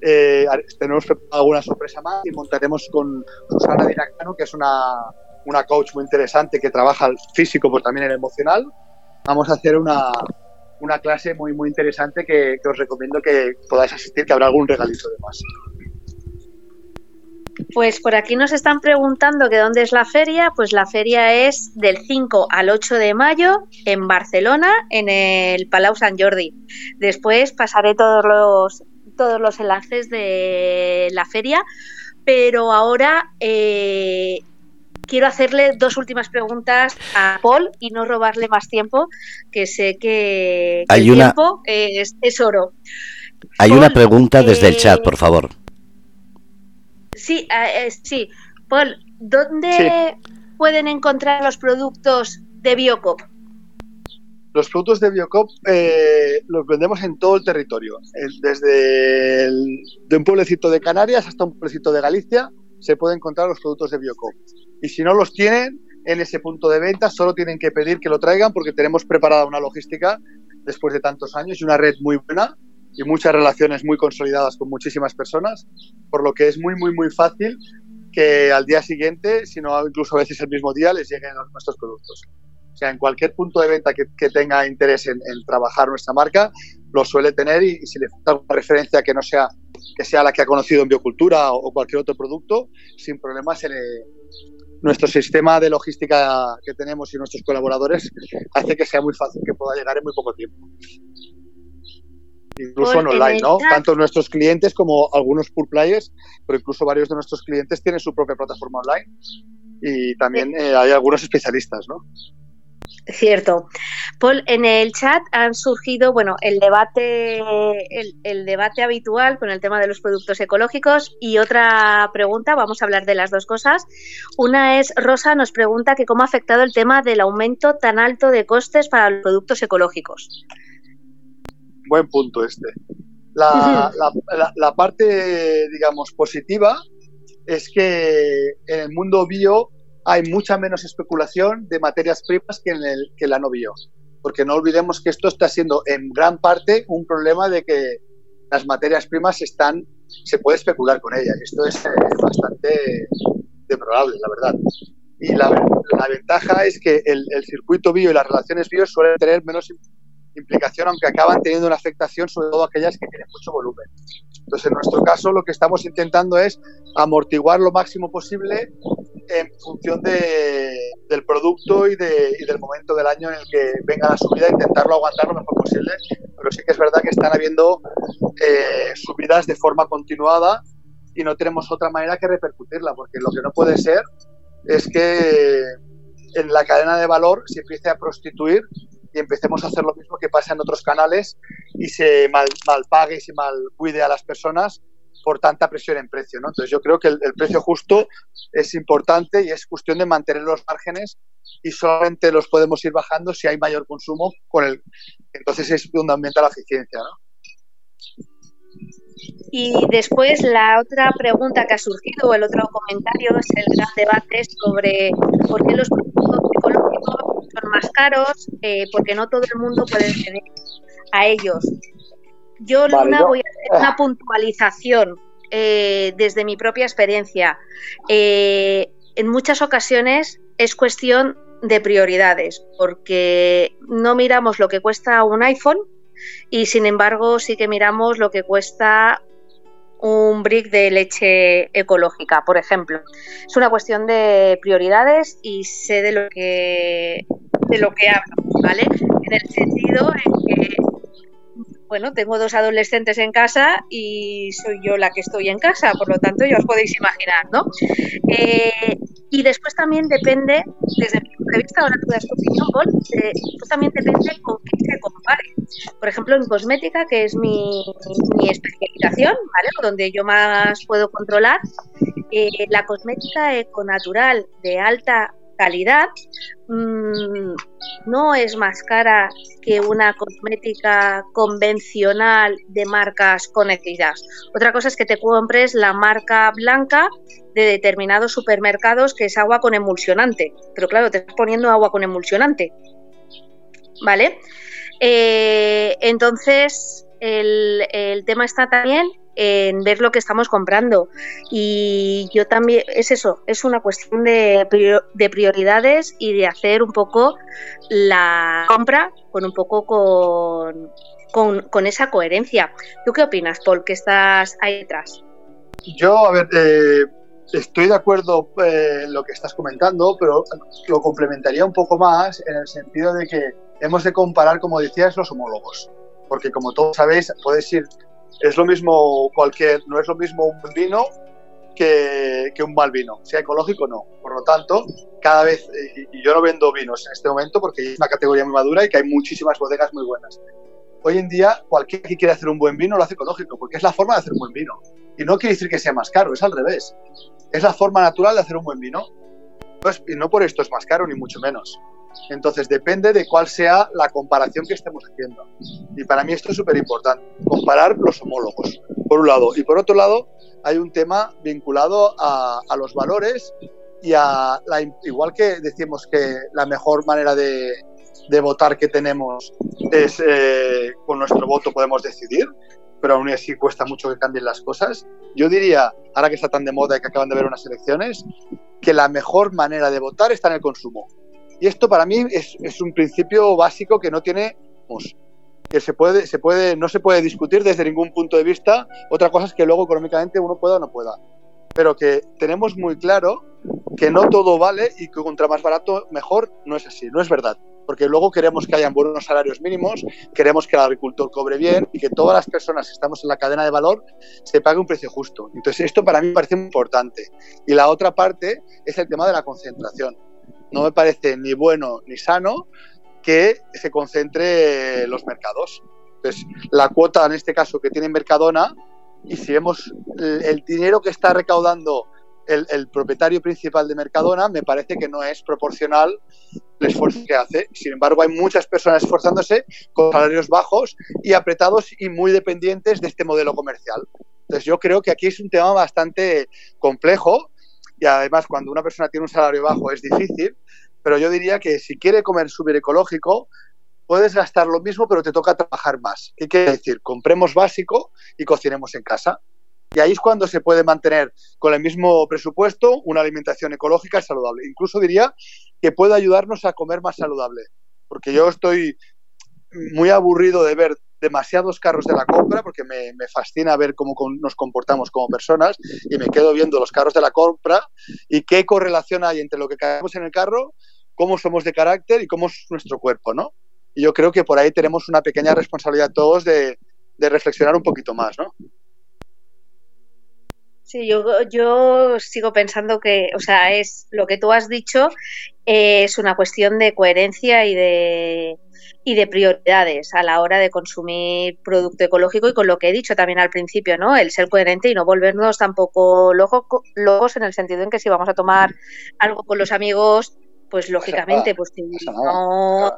eh, tenemos alguna sorpresa más y montaremos con Susana Dinacano, que es una, una coach muy interesante que trabaja el físico, pero también el emocional. Vamos a hacer una, una clase muy, muy interesante que, os recomiendo que podáis asistir, que habrá algún regalito de más. Pues por aquí nos están preguntando que dónde es la feria. Pues la feria es del 5 al 8 de mayo en Barcelona, en el Palau Sant Jordi. Después pasaré todos los, todos los enlaces de la feria, pero ahora eh, quiero hacerle dos últimas preguntas a Paul y no robarle más tiempo, que sé que, que Hay el una- tiempo es, es oro. Hay Paul, una pregunta desde el eh, chat, por favor. Sí, eh, eh, sí. Paul, ¿dónde pueden encontrar los productos de Biocop? Los productos de Biocop eh, los vendemos en todo el territorio, desde el- de un pueblecito de Canarias hasta un pueblecito de Galicia se pueden encontrar los productos de Biocop. Y si no los tienen en ese punto de venta, solo tienen que pedir que lo traigan porque tenemos preparada una logística después de tantos años y una red muy buena y muchas relaciones muy consolidadas con muchísimas personas, por lo que es muy, muy, muy fácil que al día siguiente, si no incluso a veces el mismo día, les lleguen nuestros productos. O sea, en cualquier punto de venta que, que tenga interés en, en trabajar nuestra marca, lo suele tener y, y si le falta alguna referencia que no sea que sea la que ha conocido en biocultura o, o cualquier otro producto, sin problema se le, nuestro sistema de logística que tenemos y nuestros colaboradores hace que sea muy fácil que pueda llegar en muy poco tiempo. Incluso Por- en online, ¿no? Tanto nuestros clientes como algunos pool players, pero incluso varios de nuestros clientes tienen su propia plataforma online y también eh, hay algunos especialistas, ¿no? Cierto. Paul, en el chat han surgido, bueno, el debate, el, el debate habitual con el tema de los productos ecológicos y otra pregunta, vamos a hablar de las dos cosas. Una es, Rosa nos pregunta que cómo ha afectado el tema del aumento tan alto de costes para los productos ecológicos. Buen punto este. La, <laughs> la, la, la parte, digamos, positiva es que en el mundo bio hay mucha menos especulación de materias primas que en el que la no bio. Porque no olvidemos que esto está siendo en gran parte un problema de que las materias primas están, se puede especular con ellas. Esto es eh, bastante deplorable, la verdad. Y la, la ventaja es que el, el, circuito bio y las relaciones bio suelen tener menos implicación, aunque acaban teniendo una afectación sobre todo aquellas que tienen mucho volumen. Entonces, en nuestro caso, lo que estamos intentando es amortiguar lo máximo posible en función de, del producto y, del momento del año en el que venga la subida, intentarlo aguantar lo mejor posible. Pero sí que es verdad que están habiendo eh, subidas de forma continuada y no tenemos otra manera que repercutirla, porque lo que no puede ser es que en la cadena de valor se empiece a prostituir y empecemos a hacer lo mismo que pasa en otros canales y se mal, mal pague y se mal cuide a las personas por tanta presión en precio. ¿no? Entonces yo creo que el, precio justo es importante y es cuestión de mantener los márgenes y solamente los podemos ir bajando si hay mayor consumo con el entonces es fundamental la eficiencia. ¿no? Y después la otra pregunta que ha surgido, o el otro comentario, es el gran debate sobre por qué los productos ecológicos son más caros, eh, porque no todo el mundo puede acceder a ellos. Yo, vale, Luna, yo... voy a hacer una puntualización eh, desde mi propia experiencia. Eh, en muchas ocasiones es cuestión de prioridades, porque no miramos lo que cuesta un iPhone y sin embargo sí que miramos lo que cuesta un brick de leche ecológica, por ejemplo. Es una cuestión de prioridades y sé de lo que de lo que hablo, ¿vale? En el sentido en que bueno, tengo dos adolescentes en casa y soy yo la que estoy en casa, por lo tanto ya os podéis imaginar, ¿no? Eh, y después también depende, desde mi punto de vista, ahora tú das tu opinión, Paul, eh, también depende con qué se compare. Por ejemplo, en cosmética, que es mi, mi especialización, ¿vale? Donde yo más puedo controlar, eh, la cosmética econatural de alta calidad mmm, no es más cara que una cosmética convencional de marcas conocidas. Otra cosa es que te compres la marca blanca de determinados supermercados que es agua con emulsionante. Pero claro, te estás poniendo agua con emulsionante. ¿Vale? Eh, entonces, el, el tema está también en ver lo que estamos comprando. Y yo también, es eso, es una cuestión de, de prioridades y de hacer un poco la compra con un poco con, con, con, esa coherencia. ¿Tú qué opinas, Paul, que estás ahí detrás? Yo, a ver, eh, estoy de acuerdo en eh, lo que estás comentando, pero lo complementaría un poco más en el sentido de que hemos de comparar, como decías, los homólogos. Porque como todos sabéis, puedes ir es lo mismo cualquier, no es lo mismo un vino que, que, un mal vino, sea ecológico o no. Por lo tanto, cada vez, y yo no vendo vinos en este momento porque es una categoría muy madura y que hay muchísimas bodegas muy buenas. Hoy en día, cualquiera que quiera hacer un buen vino lo hace ecológico, porque es la forma de hacer un buen vino. Y no quiere decir que sea más caro, es al revés. Es la forma natural de hacer un buen vino. Pues, y no por esto es más caro, ni mucho menos. Entonces depende de cuál sea la comparación que estemos haciendo. Y para mí esto es súper importante, comparar los homólogos, por un lado. Y por otro lado, hay un tema vinculado a, los valores y a igual que decimos que la mejor manera de, de votar que tenemos es eh, con nuestro voto podemos decidir, pero aún así cuesta mucho que cambien las cosas. Yo diría, ahora que está tan de moda y que acaban de ver unas elecciones, que la mejor manera de votar está en el consumo. Y esto para mí es, un principio básico que no tiene, pues, que se puede, se puede, no se puede discutir desde ningún punto de vista. Otra cosa es que luego económicamente uno pueda o no pueda. Pero que tenemos muy claro que no todo vale y que contra más barato mejor no es así, no es verdad. Porque luego queremos que hayan buenos salarios mínimos, queremos que el agricultor cobre bien y que todas las personas que estamos en la cadena de valor se pague un precio justo. Entonces esto para mí parece importante. Y la otra parte es el tema de la concentración no me parece ni bueno ni sano que se concentre los mercados. Entonces, la cuota en este caso que tiene Mercadona, y si vemos el, dinero que está recaudando el, el, propietario principal de Mercadona, me parece que no es proporcional el esfuerzo que hace. Sin embargo, hay muchas personas esforzándose con salarios bajos y apretados y muy dependientes de este modelo comercial. Entonces, yo creo que aquí es un tema bastante complejo y además cuando una persona tiene un salario bajo es difícil, pero yo diría que si quiere comer súper ecológico, puedes gastar lo mismo, pero te toca trabajar más. ¿Qué quiere decir? Compremos básico y cocinemos en casa. Y ahí es cuando se puede mantener con el mismo presupuesto una alimentación ecológica y saludable. Incluso diría que puede ayudarnos a comer más saludable. Porque yo estoy muy aburrido de ver demasiados carros de la compra porque me, fascina ver cómo nos comportamos como personas y me quedo viendo los carros de la compra y qué correlación hay entre lo que caemos en el carro, cómo somos de carácter y cómo es nuestro cuerpo, ¿no? Y yo creo que por ahí tenemos una pequeña responsabilidad todos de, de reflexionar un poquito más, ¿no? Sí, yo, yo sigo pensando que, o sea, es lo que tú has dicho, es una cuestión de coherencia y de, y de prioridades a la hora de consumir producto ecológico y con lo que he dicho también al principio, ¿no? El ser coherente y no volvernos tampoco locos en el sentido en que si vamos a tomar algo con los amigos, pues lógicamente, pues si no,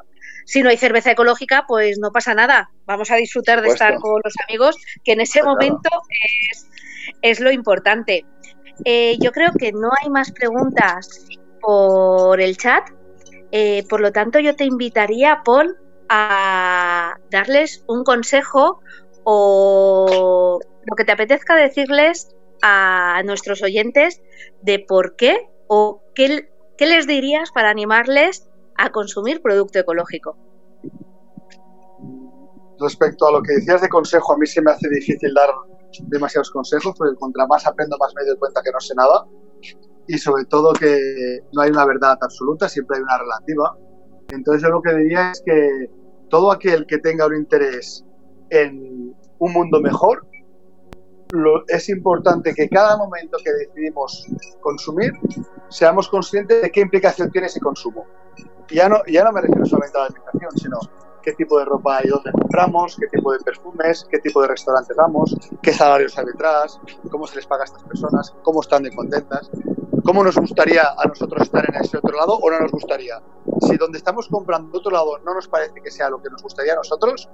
si no hay cerveza ecológica, pues no pasa nada. Vamos a disfrutar de estar con los amigos, que en ese momento es es lo importante. Eh, yo creo que no hay más preguntas por el chat, eh, por lo tanto yo te invitaría, Paul, a darles un consejo o lo que te apetezca decirles a nuestros oyentes de por qué o qué, qué les dirías para animarles a consumir producto ecológico. Respecto a lo que decías de consejo, a mí se me hace difícil dar demasiados consejos, porque contra más aprendo, más me doy cuenta que no sé nada. Y sobre todo que no hay una verdad absoluta, siempre hay una relativa. Entonces yo lo que diría es que todo aquel que tenga un interés en un mundo mejor, es importante que cada momento que decidimos consumir, seamos conscientes de qué implicación tiene ese consumo. Y ya no, ya no me refiero solamente a la alimentación, sino qué tipo de ropa hay donde compramos, qué tipo de perfumes, qué tipo de restaurantes vamos, qué salarios hay detrás, cómo se les paga a estas personas, cómo están de contentas, cómo nos gustaría a nosotros estar en ese otro lado o no nos gustaría. Si donde estamos comprando de otro lado no nos parece que sea lo que nos gustaría a nosotros,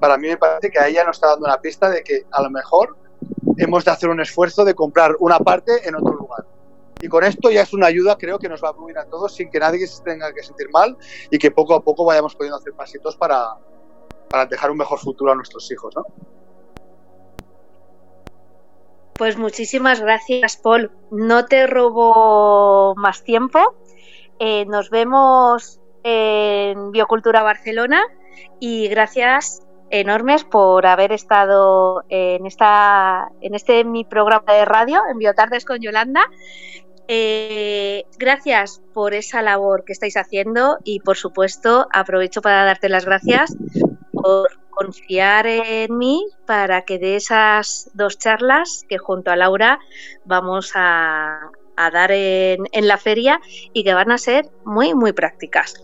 para mí me parece que ahí ya nos está dando una pista de que a lo mejor hemos de hacer un esfuerzo de comprar una parte en otro lugar. Y con esto ya es una ayuda, creo que nos va a fluir a todos sin que nadie se tenga que sentir mal y que poco a poco vayamos pudiendo hacer pasitos para, para dejar un mejor futuro a nuestros hijos, ¿no? Pues muchísimas gracias, Paul. No te robo más tiempo. Eh, nos vemos en Biocultura Barcelona y gracias enormes por haber estado en esta en este mi programa de radio en Biotardes con Yolanda eh, gracias por esa labor que estáis haciendo y por supuesto aprovecho para darte las gracias por confiar en mí para que de esas dos charlas que junto a Laura vamos a, dar en, en, la feria y que van a ser muy, muy prácticas.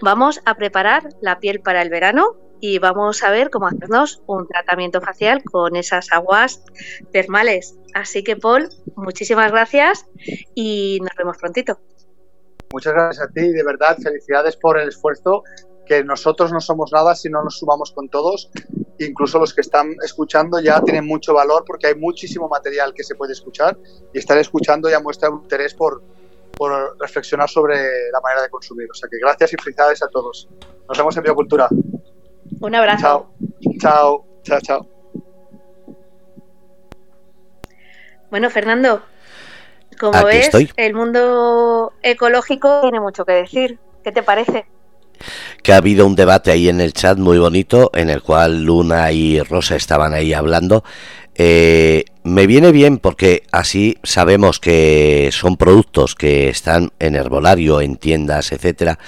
Vamos a preparar la piel para el verano y vamos a ver cómo hacernos un tratamiento facial con esas aguas termales. Así que, Paul, muchísimas gracias y nos vemos prontito. Muchas gracias a ti y de verdad felicidades por el esfuerzo que nosotros no somos nada si no nos sumamos con todos. Incluso los que están escuchando ya tienen mucho valor porque hay muchísimo material que se puede escuchar y estar escuchando ya muestra un interés por, por reflexionar sobre la manera de consumir. O sea que gracias y felicidades a todos. Nos vemos en Biocultura. Un abrazo. Chao, chao, chao, chao. Bueno, Fernando, como ves, el mundo ecológico tiene mucho que decir. ¿Qué te parece? que ha habido un debate ahí en el chat muy bonito en el cual Luna y Rosa estaban ahí hablando eh, me viene bien porque así sabemos que son productos que están en herbolario, en tiendas, etcétera,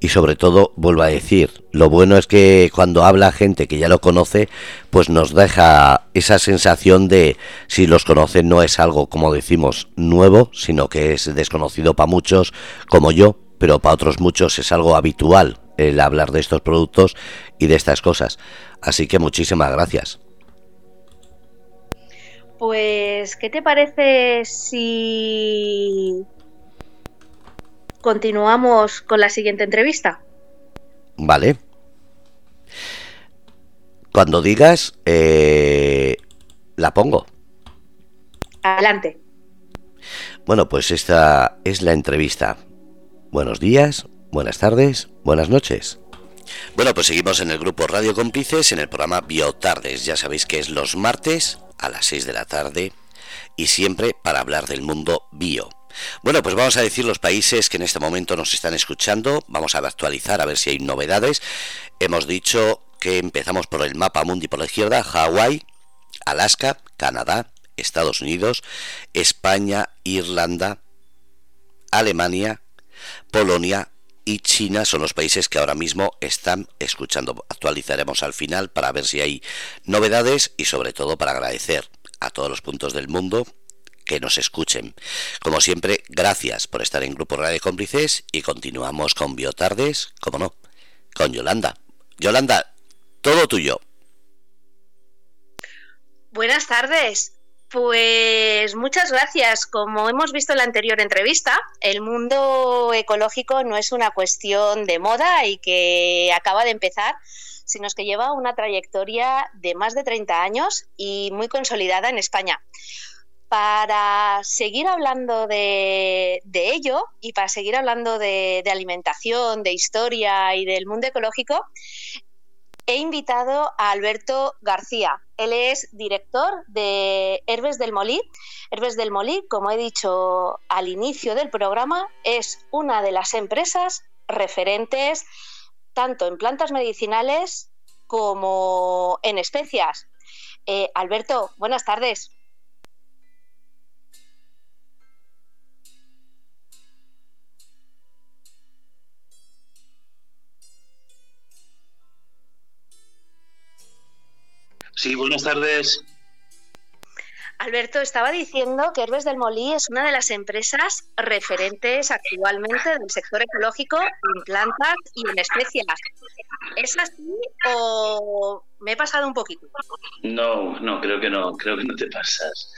y sobre todo, vuelvo a decir, lo bueno es que cuando habla gente que ya lo conoce, pues nos deja esa sensación de si los conocen no es algo, como decimos, nuevo, sino que es desconocido para muchos, como yo, pero para otros muchos es algo habitual el hablar de estos productos y de estas cosas. Así que muchísimas gracias. Pues, ¿qué te parece si continuamos con la siguiente entrevista? Vale. Cuando digas, eh, la pongo. Adelante. Bueno, pues esta es la entrevista. Buenos días, buenas tardes, buenas noches. Bueno, pues seguimos en el grupo Radio Cómplices en el programa Biotardes. Ya sabéis que es los martes a las 6 de la tarde y siempre para hablar del mundo bio. Bueno, pues vamos a decir los países que en este momento nos están escuchando. Vamos a actualizar a ver si hay novedades. Hemos dicho que empezamos por el mapa mundi por la izquierda, Hawái, Alaska, Canadá, Estados Unidos, España, Irlanda, Alemania, Polonia y China son los países que ahora mismo están escuchando. Actualizaremos al final para ver si hay novedades y sobre todo para agradecer a todos los puntos del mundo que nos escuchen. Como siempre, gracias por estar en Grupo Radio Cómplices y continuamos con Biotardes, como no, con Yolanda. Yolanda, todo tuyo. Buenas tardes. Pues muchas gracias. Como hemos visto en la anterior entrevista, el mundo ecológico no es una cuestión de moda y que acaba de empezar, sino que lleva una trayectoria de más de 30 años y muy consolidada en España. Para seguir hablando de, ello y para seguir hablando de alimentación, de historia y del mundo ecológico, he invitado a Alberto García. Él es director de Herbes del Molí. Herbes del Molí, como he dicho al inicio del programa, es una de las empresas referentes tanto en plantas medicinales como en especias. Eh, Alberto, buenas tardes. Sí, buenas tardes. Alberto, estaba diciendo que Herbes del Molí es una de las empresas referentes actualmente del sector ecológico en plantas y en especias. ¿Es así o me he pasado un poquito? No, no, creo que no, creo que no te pasas.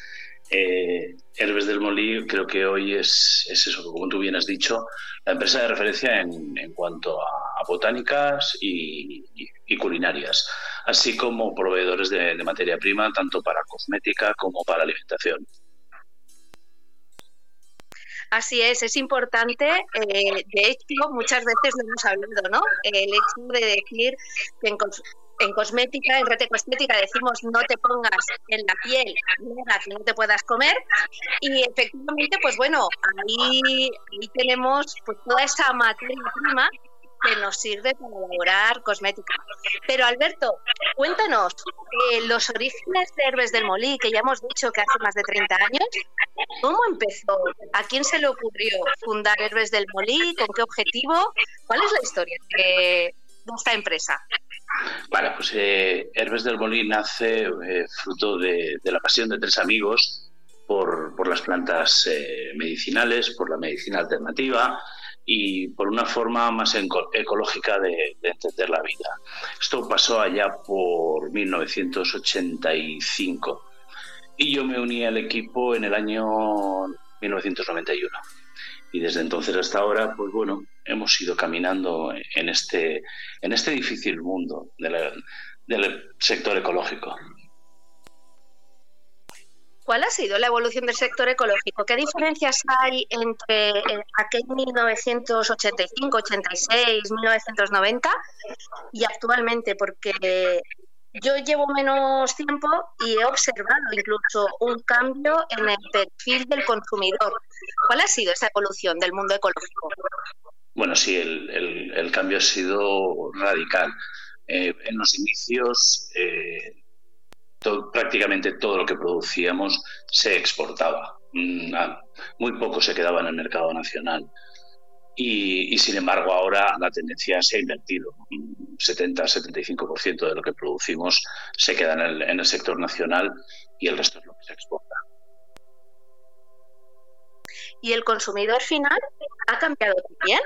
Eh, Herbes del Molí creo que hoy es, eso, como tú bien has dicho, la empresa de referencia en, cuanto a, botánicas y, culinarias, así como proveedores de, materia prima tanto para cosmética como para alimentación. Así es, es importante. Eh, de hecho, muchas veces lo hemos hablado, ¿no? El hecho de decir que en, en cosmética, en rete cosmética decimos no te pongas en la piel que no te puedas comer y efectivamente pues bueno, ahí, tenemos pues toda esa materia prima que nos sirve para elaborar cosmética. Pero Alberto, cuéntanos, eh, los orígenes de Herbes del Molí, que ya hemos dicho que hace más de 30 años, ¿cómo empezó? ¿A quién se le ocurrió fundar Herbes del Molí? ¿Con qué objetivo? ¿Cuál es la historia de, de esta empresa? Vale, pues eh, Herbes del Molí nace eh, fruto de, la pasión de tres amigos por, las plantas eh, medicinales, por la medicina alternativa y por una forma más ecológica de, entender la vida. Esto pasó allá por 1985 y yo me uní al equipo en el año 1991 y desde entonces hasta ahora, pues bueno, hemos ido caminando en este, en este difícil mundo del sector ecológico. ¿Cuál ha sido la evolución del sector ecológico? ¿Qué diferencias hay entre eh, aquel 1985, 86, 1990 y actualmente? Porque yo llevo menos tiempo y he observado incluso un cambio en el perfil del consumidor. ¿Cuál ha sido esa evolución del mundo ecológico? Bueno, sí, el, cambio ha sido radical. Eh, en los inicios, eh, prácticamente todo lo que producíamos se exportaba. Mm, muy poco se quedaba en el mercado nacional. Y, sin embargo ahora la tendencia se ha invertido. 70-75% de lo que producimos se queda en el, en el sector nacional y el resto es lo que se exporta. ¿Y el consumidor final ha cambiado también?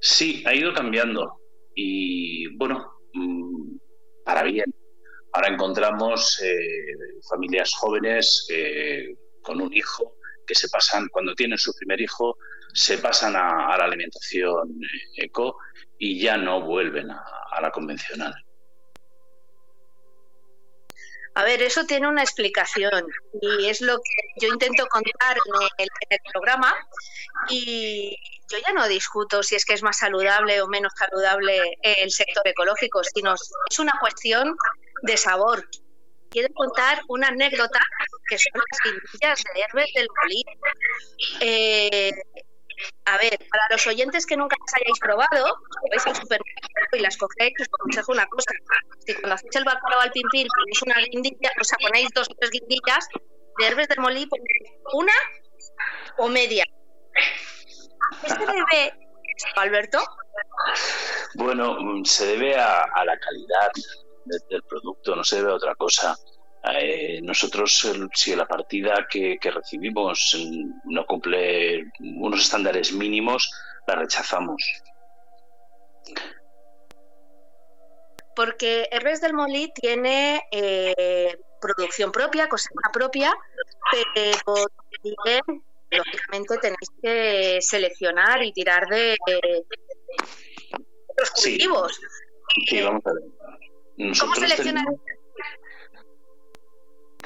Sí, ha ido cambiando. Y bueno, mm, para bien. Ahora encontramos eh, familias jóvenes eh, con un hijo que se pasan, cuando tienen su primer hijo, se pasan a, la alimentación eh, eco y ya no vuelven a, la convencional. A ver, eso tiene una explicación y es lo que yo intento contar en el, programa y yo ya no discuto si es que es más saludable o menos saludable el sector ecológico, sino es una cuestión de sabor. Quiero contar una anécdota que son las guindillas de Herbes del Molino. Eh, a ver, para los oyentes que nunca las hayáis probado, vais al supermercado y las cogéis, os aconsejo una cosa. Si cuando hacéis el bacalao al pimpir ponéis una guindilla, o sea, ponéis dos o tres guindillas de herbes del molí, una o media. ¿Qué se debe Alberto? Bueno, se debe a, la calidad del producto, no se debe a otra cosa. Eh, nosotros, si la partida que, recibimos no cumple unos estándares mínimos, la rechazamos. Porque Herbes del Molí tiene eh, producción propia, cosecha propia, pero también, lógicamente, tenéis que seleccionar y tirar de, los cultivos. Sí, vamos a ver. ¿Cómo seleccionar?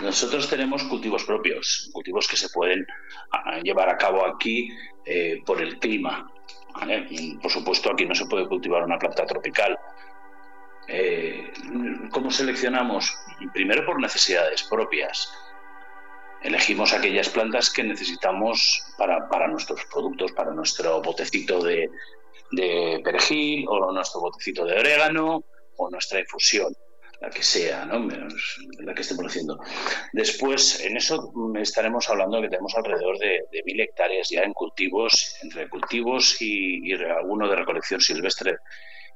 Nosotros tenemos cultivos propios, cultivos que se pueden ah, llevar a cabo aquí eh, por el clima. Por supuesto, aquí no se puede cultivar una planta tropical. Eh, ¿Cómo seleccionamos? Primero por necesidades propias. Elegimos aquellas plantas que necesitamos para, para nuestros productos, para nuestro botecito de, de perejil o nuestro botecito de orégano o nuestra infusión la que sea, ¿no? la que estemos haciendo. Después, en eso estaremos hablando de que tenemos alrededor de, mil hectáreas ya en cultivos, entre cultivos y, alguno de recolección silvestre,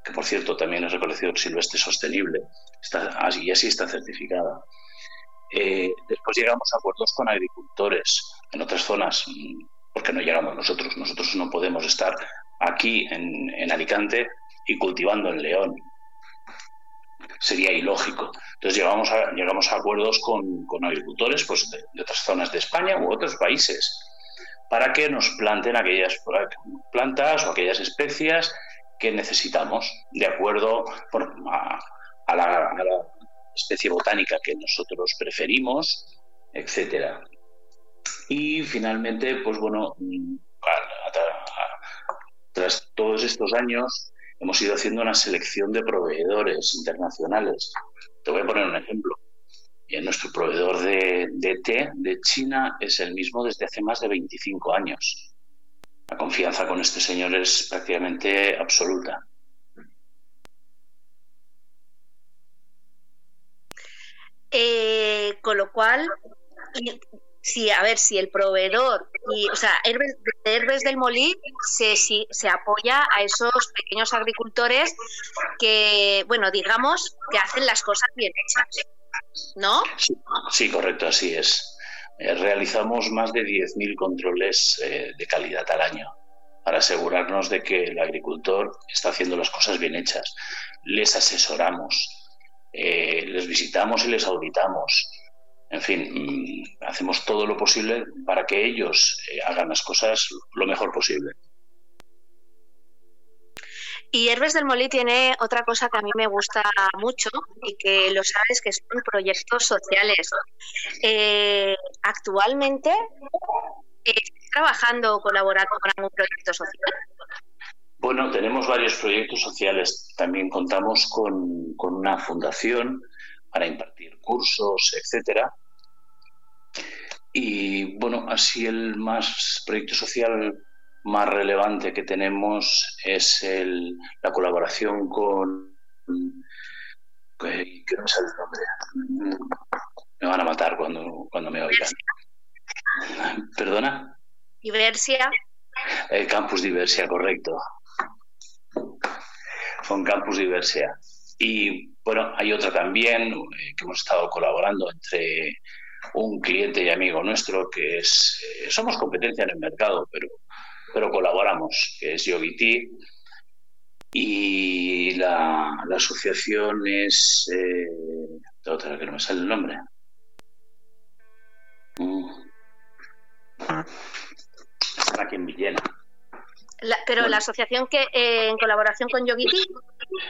que por cierto también es recolección silvestre sostenible, está, y así está certificada. Eh, después llegamos a acuerdos con agricultores en otras zonas, porque no llegamos nosotros. Nosotros no podemos estar aquí en, en Alicante y cultivando en León sería ilógico. Entonces llegamos a, llegamos a acuerdos con, agricultores pues, de, otras zonas de España u otros países para que nos planten aquellas plantas o aquellas especias que necesitamos de acuerdo a, la, especie botánica que nosotros preferimos, etcétera. Y finalmente, pues bueno, mm, tras todos estos años, hemos ido haciendo una selección de proveedores internacionales. Te voy a poner un ejemplo. Nuestro proveedor de, té de China es el mismo desde hace más de 25 años. La confianza con este señor es prácticamente absoluta. Eh, con lo cual, si, a ver, si el proveedor, o sea, Herbes, Herbes del Molí se, se apoya a esos pequeños agricultores que, bueno, digamos, que hacen las cosas bien hechas, ¿no? Sí, correcto, así es. Eh, realizamos más de 10.000 controles eh, de calidad al año para asegurarnos de que el agricultor está haciendo las cosas bien hechas. Les asesoramos, eh, les visitamos y les auditamos en fin, mm, hacemos todo lo posible para que ellos eh, hagan las cosas lo mejor posible. Y Herbes del Molí tiene otra cosa que a mí me gusta mucho y que lo sabes que son proyectos sociales. Eh, actualmente, ¿estás trabajando o colaborando con algún proyecto social? Bueno, tenemos varios proyectos sociales. También contamos con, con una fundación para impartir cursos, etcétera. Y bueno, así el más proyecto social más relevante que tenemos es el, la colaboración con que no sé el nombre. Me van a matar cuando, cuando me oigan. ¿Perdona? Diversia. El Campus Diversia, correcto. Con Campus Diversia. Y bueno, hay otra también eh, que hemos estado colaborando entre un cliente y amigo nuestro que es, eh, somos competencia en el mercado, pero, pero colaboramos, que es Yogiti. Y la, asociación es. Eh, otra que no me sale el nombre. Mm. Están aquí en Villena pero la asociación que eh, en colaboración con Yogiti.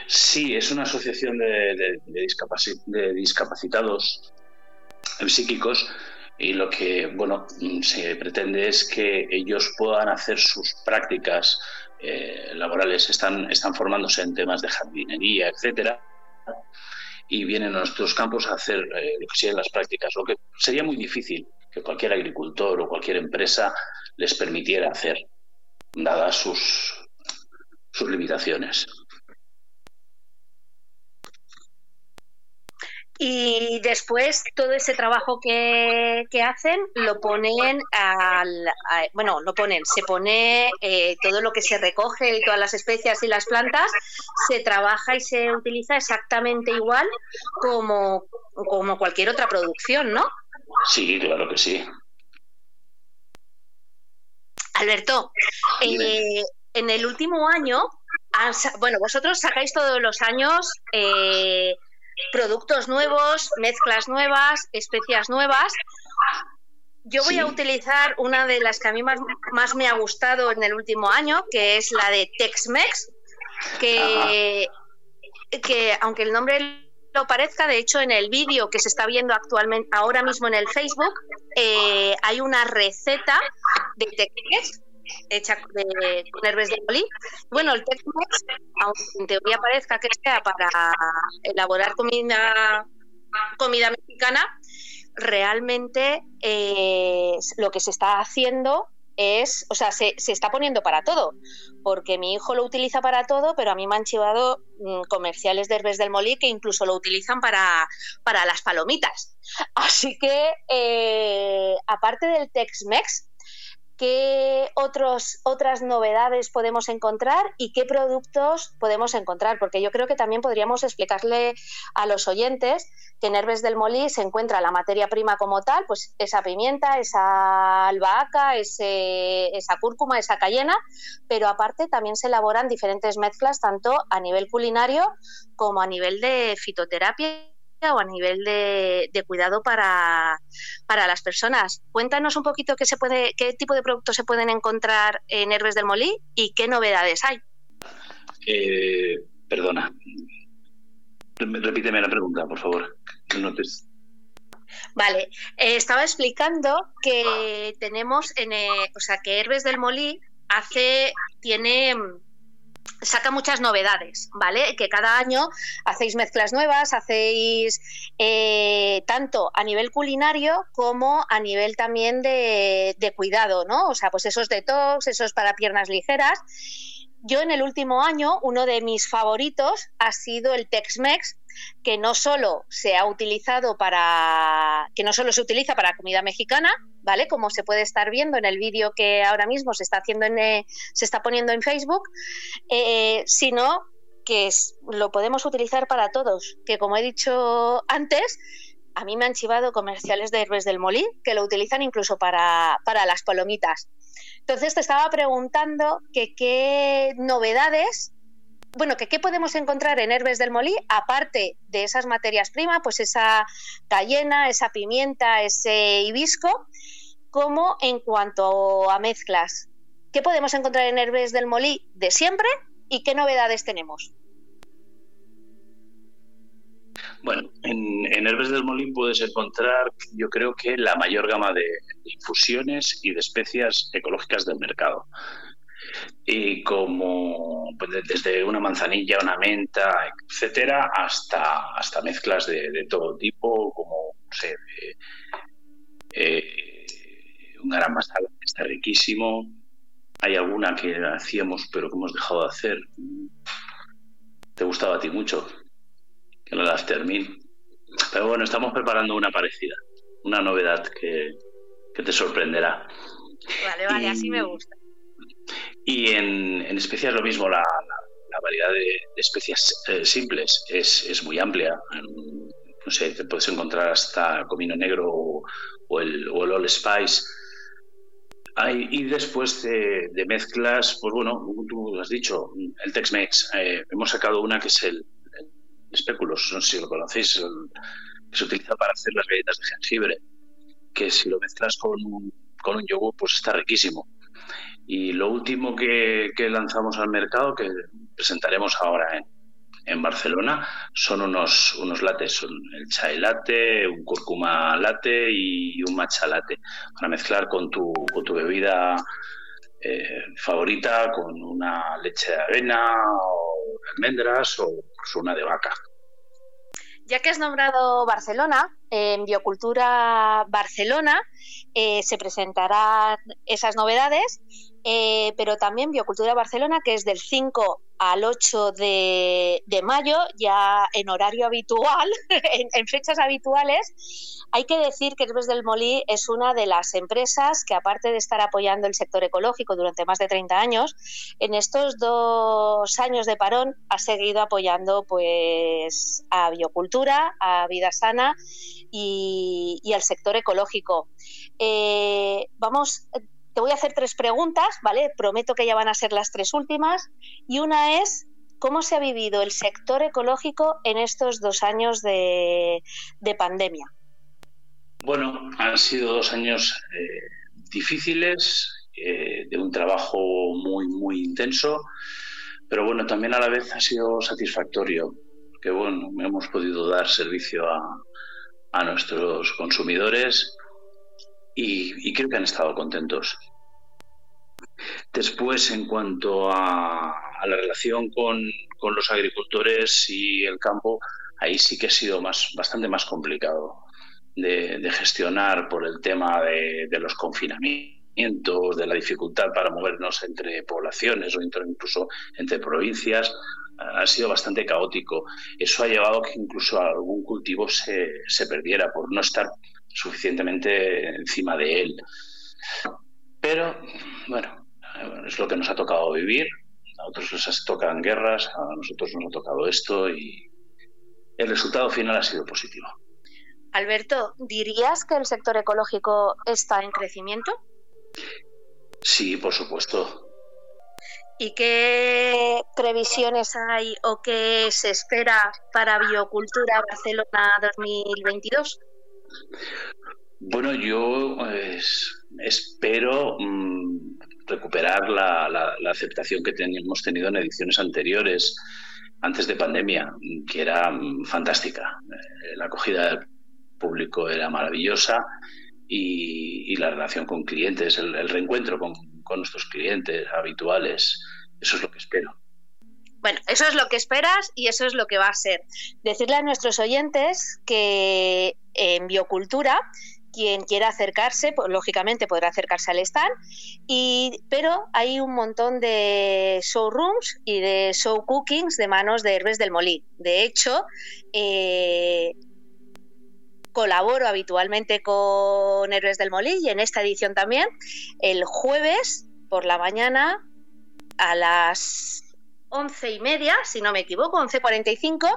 Sí, es una asociación de, de, discapacitados psíquicos y lo que bueno se pretende es que ellos puedan hacer sus prácticas eh, laborales, están, están formándose en temas de jardinería, etcétera, y vienen a nuestros campos a hacer eh, lo que sean las prácticas, lo que sería muy difícil que cualquier agricultor o cualquier empresa les permitiera hacer, dadas sus, sus limitaciones. Y después todo ese trabajo que, hacen lo ponen al, bueno, lo ponen, se pone eh, todo lo que se recoge y todas las especias y las plantas, se trabaja y se utiliza exactamente igual como, como cualquier otra producción, ¿no? Sí, claro que sí. Alberto, eh, en el último año, bueno, vosotros sacáis todos los años eh, productos nuevos, mezclas nuevas, especias nuevas. Yo voy a utilizar una de las que a mí más, me ha gustado en el último año, que es la de Tex-Mex, que, que aunque el nombre lo parezca, de hecho en el vídeo que se está viendo actualmente ahora mismo en el Facebook, eh, hay una receta de Tex-Mex hecha de, con herbes de molí. Bueno, el Tex-Mex, aunque en teoría parezca que sea para elaborar comida, comida mexicana, realmente eh, lo que se está haciendo es, o sea, se, está poniendo para todo, porque mi hijo lo utiliza para todo, pero a mí me han chivado mm, comerciales de Herbes del Molí que incluso lo utilizan para, para las palomitas. <laughs> Así que, eh, aparte del Tex-Mex, qué otros, otras novedades podemos encontrar y qué productos podemos encontrar, porque yo creo que también podríamos explicarle a los oyentes que en Herbes del Molí se encuentra la materia prima como tal, pues esa pimienta, esa albahaca, ese, esa cúrcuma, esa cayena, pero aparte también se elaboran diferentes mezclas tanto a nivel culinario como a nivel de fitoterapia o a nivel de, cuidado para, las personas. Cuéntanos un poquito qué, se puede, qué tipo de productos se pueden encontrar en Herbes del Molí y qué novedades hay. Eh, perdona. Repíteme la pregunta, por favor. Vale, eh, estaba explicando que tenemos, en, eh, o sea, que Herbes del Molí hace, tiene saca muchas novedades, ¿vale? Que cada año hacéis mezclas nuevas, hacéis eh, tanto a nivel culinario como a nivel también de, de cuidado, ¿no? O sea, pues esos detox, esos para piernas ligeras. Yo en el último año, uno de mis favoritos ha sido el Tex-Mex, que no solo se ha utilizado para que no solo se utiliza para comida mexicana, ¿vale? Como se puede estar viendo en el vídeo que ahora mismo se está haciendo en, eh, se está poniendo en Facebook, eh, sino que lo podemos utilizar para todos, que como he dicho antes, a mí me han chivado comerciales de Herbes del Molí que lo utilizan incluso para, para las palomitas. Entonces te estaba preguntando que qué novedades bueno, que qué podemos encontrar en Herbes del Molí, aparte de esas materias primas, pues esa cayena, esa pimienta, ese hibisco, como en cuanto a mezclas. ¿Qué podemos encontrar en Herbes del Molí de siempre y qué novedades tenemos? Bueno, en, Herbes del Molí puedes encontrar, yo creo que la mayor gama de infusiones y de especias ecológicas del mercado y como pues, desde una manzanilla, una menta, etcétera, hasta, hasta mezclas de, todo tipo, como no sé, eh, un gran masala que está riquísimo. Hay alguna que hacíamos pero que hemos dejado de hacer. Te gustaba a ti mucho, que no las termine. Pero bueno, estamos preparando una parecida, una novedad que, te sorprenderá. Vale, vale, así me gusta. Y en, en especias lo mismo, la, variedad de, especias eh, simples es, muy amplia. No sé, te puedes encontrar hasta comino negro o, el, o el All Spice. Hay, y después de, mezclas, pues bueno, tú has dicho, el Tex-Mex. Eh, hemos sacado una que es el, el no sé si lo conocéis, que se utiliza para hacer las galletas de jengibre, que si lo mezclas con un, con un yogur, pues está riquísimo. Y lo último que, lanzamos al mercado, que presentaremos ahora en Barcelona son unos, unos lates, son el chai latte, un curcuma latte y un matcha latte, para mezclar con tu, con tu bebida eh, favorita, con una leche de avena o almendras o una de vaca. Ya que has nombrado Barcelona, en Biocultura Barcelona eh, se presentarán esas novedades, eh, pero también Biocultura Barcelona, que es del 5 al 8 de, mayo, ya en horario habitual, <laughs> en, fechas habituales. Hay que decir que Herbes del Molí es una de las empresas que, aparte de estar apoyando el sector ecológico durante más de 30 años, en estos dos años de parón ha seguido apoyando pues, a biocultura, a vida sana y, al sector ecológico. Eh, vamos te voy a hacer tres preguntas, ¿vale? Prometo que ya van a ser las tres últimas. Y una es, ¿cómo se ha vivido el sector ecológico en estos dos años de, pandemia? Bueno, han sido dos años eh, difíciles, eh, de un trabajo muy, muy intenso, pero bueno, también a la vez ha sido satisfactorio, porque bueno, hemos podido dar servicio a, a nuestros consumidores y, creo que han estado contentos. Después, en cuanto a, la relación con, los agricultores y el campo, ahí sí que ha sido más, bastante más complicado de, gestionar por el tema de, los confinamientos, de la dificultad para movernos entre poblaciones o incluso entre provincias. Ha sido bastante caótico. Eso ha llevado a que incluso algún cultivo se, se perdiera por no estar suficientemente encima de él. Pero, bueno, es lo que nos ha tocado vivir. A otros les tocan guerras, a nosotros nos ha tocado esto y el resultado final ha sido positivo. Alberto, ¿dirías que el sector ecológico está en crecimiento? Sí, por supuesto. ¿Y qué previsiones hay o qué se espera para Biocultura Barcelona 2022? Bueno, yo pues, espero mm, recuperar la, aceptación que hemos tenido en ediciones anteriores, antes de pandemia, que era mm, fantástica. Eh, la acogida del público era maravillosa y, la relación con clientes, el, reencuentro con nuestros clientes habituales, eso es lo que espero. Bueno, eso es lo que esperas y eso es lo que va a ser. Decirle a nuestros oyentes que en biocultura quien quiera acercarse, pues, lógicamente podrá acercarse al stand, y, pero hay un montón de showrooms y de show cookings de manos de Herbes del Molí. De hecho, eh, colaboro habitualmente con Herbes del Molí y en esta edición también, el jueves por la mañana a las once y media, si no me equivoco, 11.45,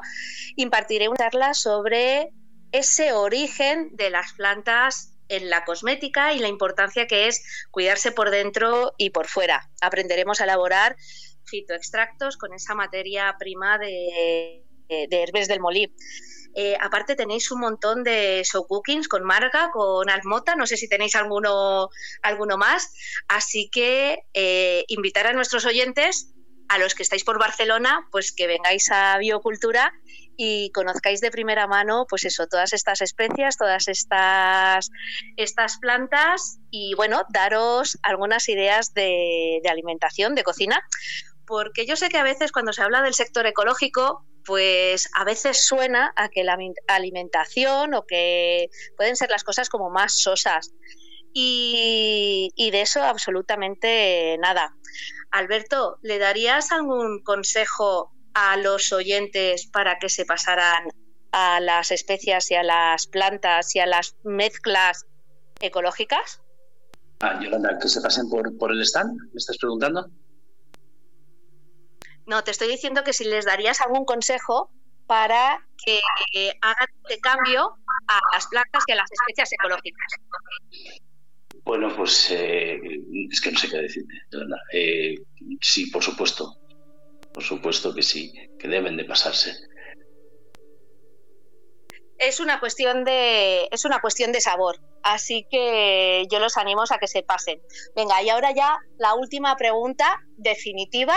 impartiré una charla sobre ese origen de las plantas en la cosmética y la importancia que es cuidarse por dentro y por fuera. Aprenderemos a elaborar fitoextractos con esa materia prima de, de herbes del molí. Eh, aparte tenéis un montón de show cookings con marga, con almota, no sé si tenéis alguno, alguno más. Así que eh, invitar a nuestros oyentes a los que estáis por Barcelona, pues que vengáis a Biocultura y conozcáis de primera mano, pues eso, todas estas especias, todas estas, estas plantas y bueno, daros algunas ideas de, alimentación, de cocina, porque yo sé que a veces cuando se habla del sector ecológico, pues a veces suena a que la alimentación o que pueden ser las cosas como más sosas. Y, y de eso absolutamente nada. Alberto, ¿le darías algún consejo a los oyentes para que se pasaran a las especias y a las plantas y a las mezclas ecológicas? Ah, Yolanda, que se pasen por, por el stand, ¿me estás preguntando? No, te estoy diciendo que si les darías algún consejo para que hagan este cambio a las plantas y a las especias ecológicas. Bueno, pues eh, es que no sé qué decirte, eh, sí, por supuesto. Por supuesto que sí, que deben de pasarse. Es una cuestión de es una cuestión de sabor, así que yo los animo a que se pasen. Venga, y ahora ya la última pregunta definitiva,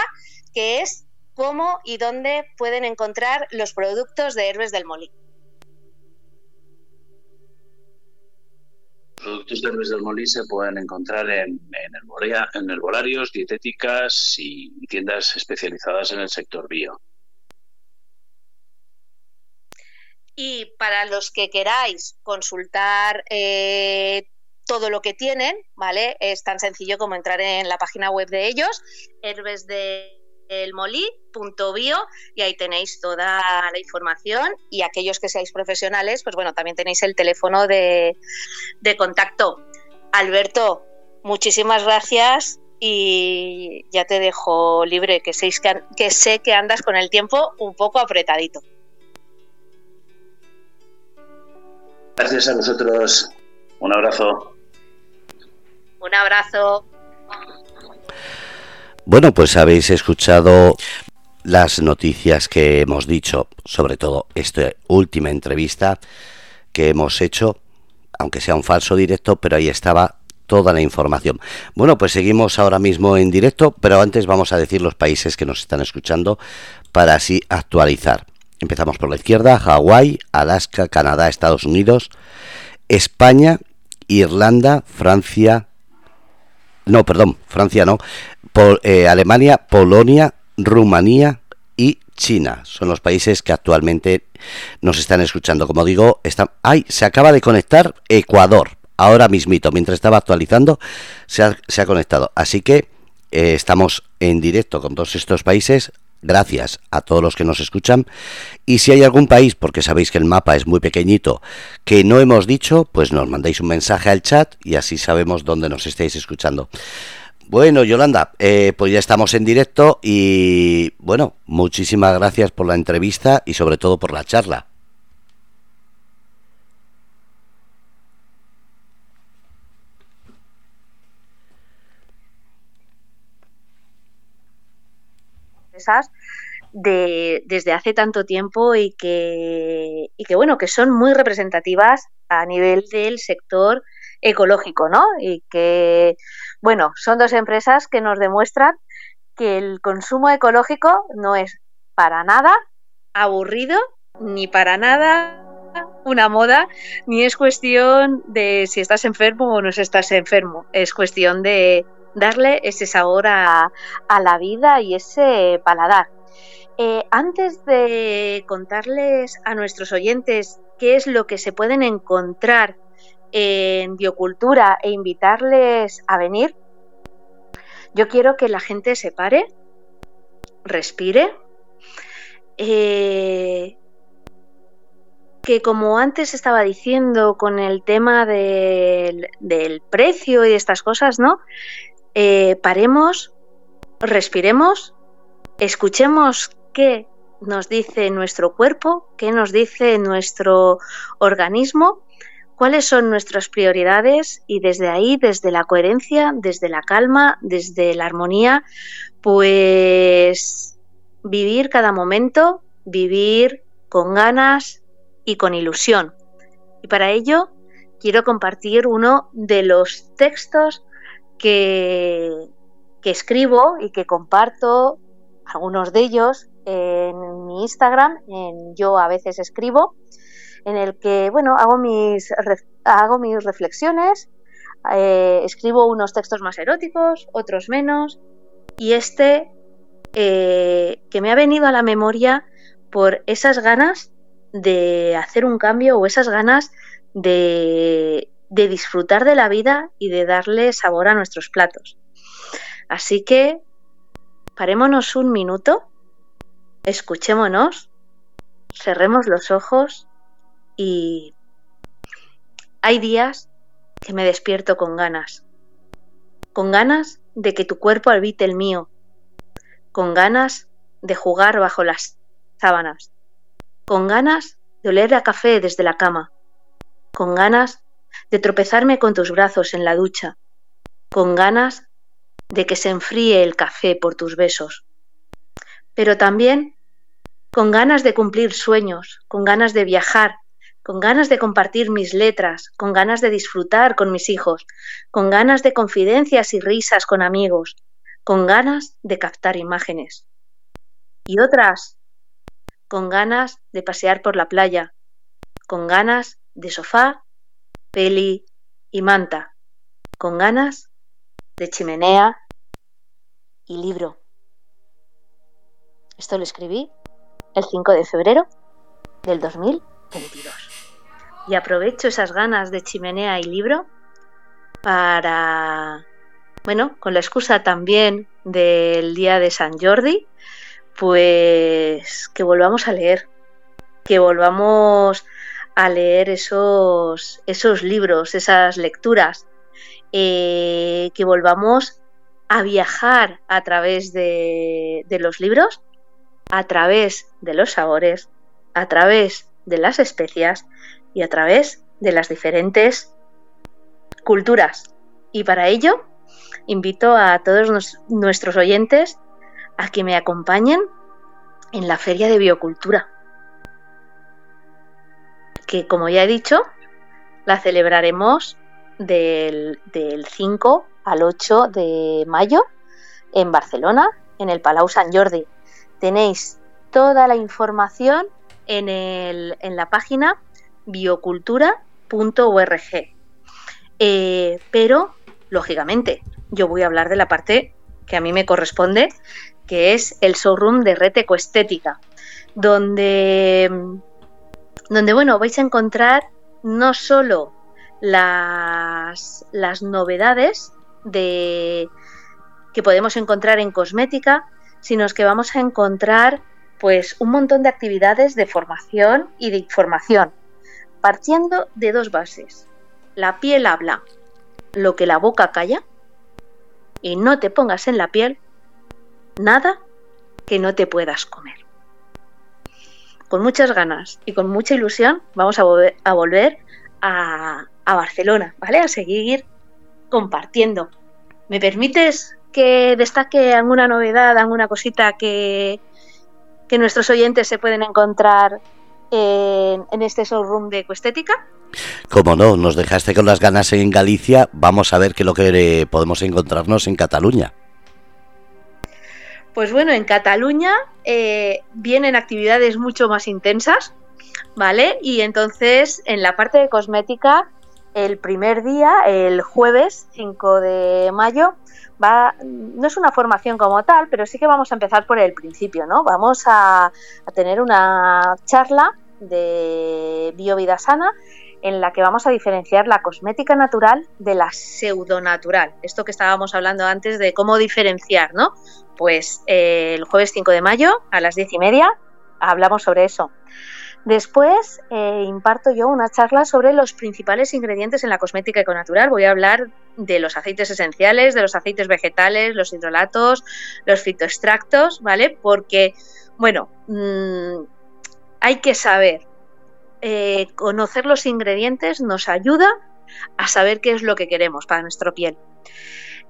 que es cómo y dónde pueden encontrar los productos de Herbes del Molí. Productos de Herbes del Molí se pueden encontrar en, en, herbolarios, dietéticas y tiendas especializadas en el sector bio. Y para los que queráis consultar eh, todo lo que tienen, ¿vale? Es tan sencillo como entrar en la página web de ellos, herbesdelmolí.bio y ahí tenéis toda la información y aquellos que seáis profesionales, pues bueno, también tenéis el teléfono de, contacto. Alberto, muchísimas gracias y ya te dejo libre, que, que sé que andas con el tiempo un poco apretadito. Gracias a vosotros. Un abrazo. Un abrazo. Bueno, pues habéis escuchado las noticias que hemos dicho, sobre todo esta última entrevista que hemos hecho, aunque sea un falso directo, pero ahí estaba toda la información. Bueno, pues seguimos ahora mismo en directo, pero antes vamos a decir los países que nos están escuchando para así actualizar. Empezamos por la izquierda, Hawái, Alaska, Canadá, Estados Unidos, España, Irlanda, Francia, no, perdón, Francia no, eh, Alemania, Polonia, Rumanía y China. Son los países que actualmente nos están escuchando. Como digo, ay, se acaba de conectar Ecuador. Ahora mismito, mientras estaba actualizando, se ha, conectado. Así que eh, estamos en directo con todos estos países gracias a todos los que nos escuchan. Y si hay algún país, porque sabéis que el mapa es muy pequeñito, que no hemos dicho, pues nos mandáis un mensaje al chat y así sabemos dónde nos estáis escuchando. Bueno, Yolanda, eh, pues ya estamos en directo y bueno, muchísimas gracias por la entrevista y sobre todo por la charla. de, desde hace tanto tiempo y que, y que, bueno, que son muy representativas a nivel del sector ecológico, ¿no? Y que, bueno, son dos empresas que nos demuestran que el consumo ecológico no es para nada aburrido ni para nada una moda, ni es cuestión de si estás enfermo o no estás enfermo, es cuestión de, darle ese sabor a, la vida y ese paladar. Eh, antes de contarles a nuestros oyentes qué es lo que se pueden encontrar en biocultura e invitarles a venir, yo quiero que la gente se pare, respire, eh, que como antes estaba diciendo con el tema del, del precio y estas cosas, ¿no? Eh, paremos, respiremos, escuchemos qué nos dice nuestro cuerpo, qué nos dice nuestro organismo, cuáles son nuestras prioridades y desde ahí, desde la coherencia, desde la calma, desde la armonía, pues vivir cada momento, vivir con ganas y con ilusión. Y para ello quiero compartir uno de los textos que, escribo y que comparto algunos de ellos en mi Instagram, en yo a veces escribo, en el que bueno hago mis hago mis reflexiones, eh, escribo unos textos más eróticos, otros menos, y este eh, que me ha venido a la memoria por esas ganas de hacer un cambio o esas ganas de, de disfrutar de la vida y de darle sabor a nuestros platos. Así que parémonos un minuto, escuchémonos, cerremos los ojos y hay días que me despierto con ganas, con ganas de que tu cuerpo habite el mío, con ganas de jugar bajo las sábanas, con ganas de oler a café desde la cama, con ganas de tropezarme con tus brazos en la ducha, con ganas de que se enfríe el café por tus besos, pero también con ganas de cumplir sueños, con ganas de viajar, con ganas de compartir mis letras, con ganas de disfrutar con mis hijos, con ganas de confidencias y risas con amigos, con ganas de captar imágenes. y otras con ganas de pasear por la playa, con ganas de sofá, peli y manta, con ganas de chimenea y libro. Esto lo escribí el 5 de febrero del 2022. Y aprovecho esas ganas de chimenea y libro para, bueno, con la excusa también del día de San Jordi, pues que volvamos a leer, que volvamos a leer esos, esos libros, esas lecturas, eh, que volvamos a viajar a través de, de los libros, a través de los sabores, a través de las especias y a través de las diferentes culturas. Y para ello, invito a todos nuestros oyentes a que me acompañen en la Feria de Biocultura, que como ya he dicho, la celebraremos del, 5 al 8 de mayo en Barcelona, en el Palau Sant Jordi. Tenéis toda la información en, en la página biocultura.org. Eh, pero, lógicamente, yo voy a hablar de la parte que a mí me corresponde, que es el showroom de Red Ecoestética, donde, donde bueno, vais a encontrar no solo las, las novedades de, que podemos encontrar en cosmética, sino que vamos a encontrar pues un montón de actividades de formación y de información, partiendo de dos bases. La piel habla lo que la boca calla y no te pongas en la piel nada que no te puedas comer. Con muchas ganas y con mucha ilusión vamos a, volver a, Barcelona, ¿vale? A seguir compartiendo. ¿Me permites que destaque alguna novedad, alguna cosita que nuestros oyentes se pueden encontrar en, en este showroom de Ecoestética? Como no, nos dejaste con las ganas en Galicia, vamos a ver qué es lo que podemos encontrarnos en Cataluña. Pues bueno, en Cataluña eh, vienen actividades mucho más intensas, ¿vale? Y entonces en la parte de cosmética, el primer día, el jueves 5 de mayo, va, no es una formación como tal, pero sí que vamos a empezar por el principio, ¿no? Vamos a, a tener una charla de biovida sana en la que vamos a diferenciar la cosmética natural de la pseudonatural. Esto que estábamos hablando antes de cómo diferenciar, ¿no? Pues eh, el jueves 5 de mayo a las 10 y media hablamos sobre eso. Después eh, imparto yo una charla sobre los principales ingredientes en la cosmética econatural. Voy a hablar de los aceites esenciales, de los aceites vegetales, los hidrolatos, los fitoextractos, ¿vale? Porque, bueno, mmm, hay que saber eh, conocer los ingredientes nos ayuda a saber qué es lo que queremos para nuestra piel.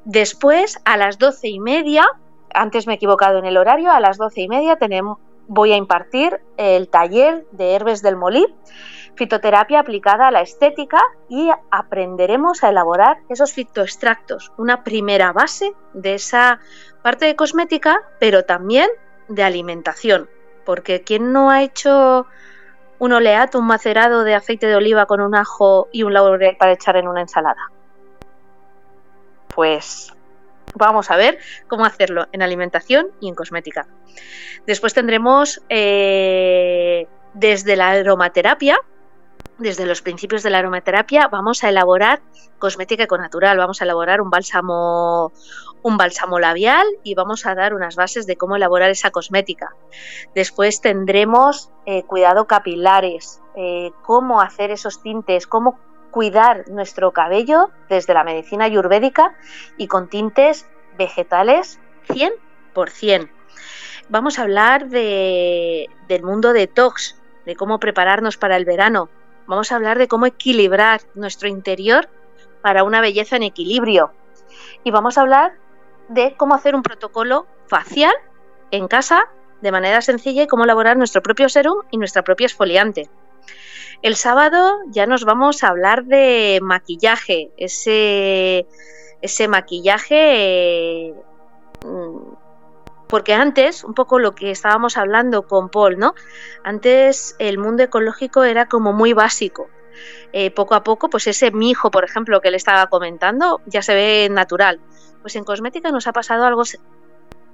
Después, a las doce y media, antes me he equivocado en el horario, a las doce y media tenemos, voy a impartir el taller de Herbes del Molí, fitoterapia aplicada a la estética y aprenderemos a elaborar esos fitoextractos, una primera base de esa parte de cosmética, pero también de alimentación, porque quien no ha hecho un oleato, un macerado de aceite de oliva con un ajo y un laurel para echar en una ensalada? Pues vamos a ver cómo hacerlo en alimentación y en cosmética. Después tendremos eh, desde la aromaterapia, desde los principios de la aromaterapia, vamos a elaborar cosmética con natural, vamos a elaborar un bálsamo, un bálsamo labial y vamos a dar unas bases de cómo elaborar esa cosmética. Después tendremos eh, cuidado capilares, eh, cómo hacer esos tintes, cómo cuidar nuestro cabello desde la medicina ayurvédica y con tintes vegetales 100%. Vamos a hablar de, del mundo detox, de cómo prepararnos para el verano. Vamos a hablar de cómo equilibrar nuestro interior para una belleza en equilibrio. Y vamos a hablar de cómo hacer un protocolo facial en casa de manera sencilla y cómo elaborar nuestro propio serum y nuestra propia esfoliante. El sábado ya nos vamos a hablar de maquillaje, ese, ese maquillaje Porque antes, un poco lo que estábamos hablando con Paul, ¿no? Antes el mundo ecológico era como muy básico. Eh, poco a poco, pues ese mijo, por ejemplo, que le estaba comentando, ya se ve natural. Pues en cosmética nos ha pasado algo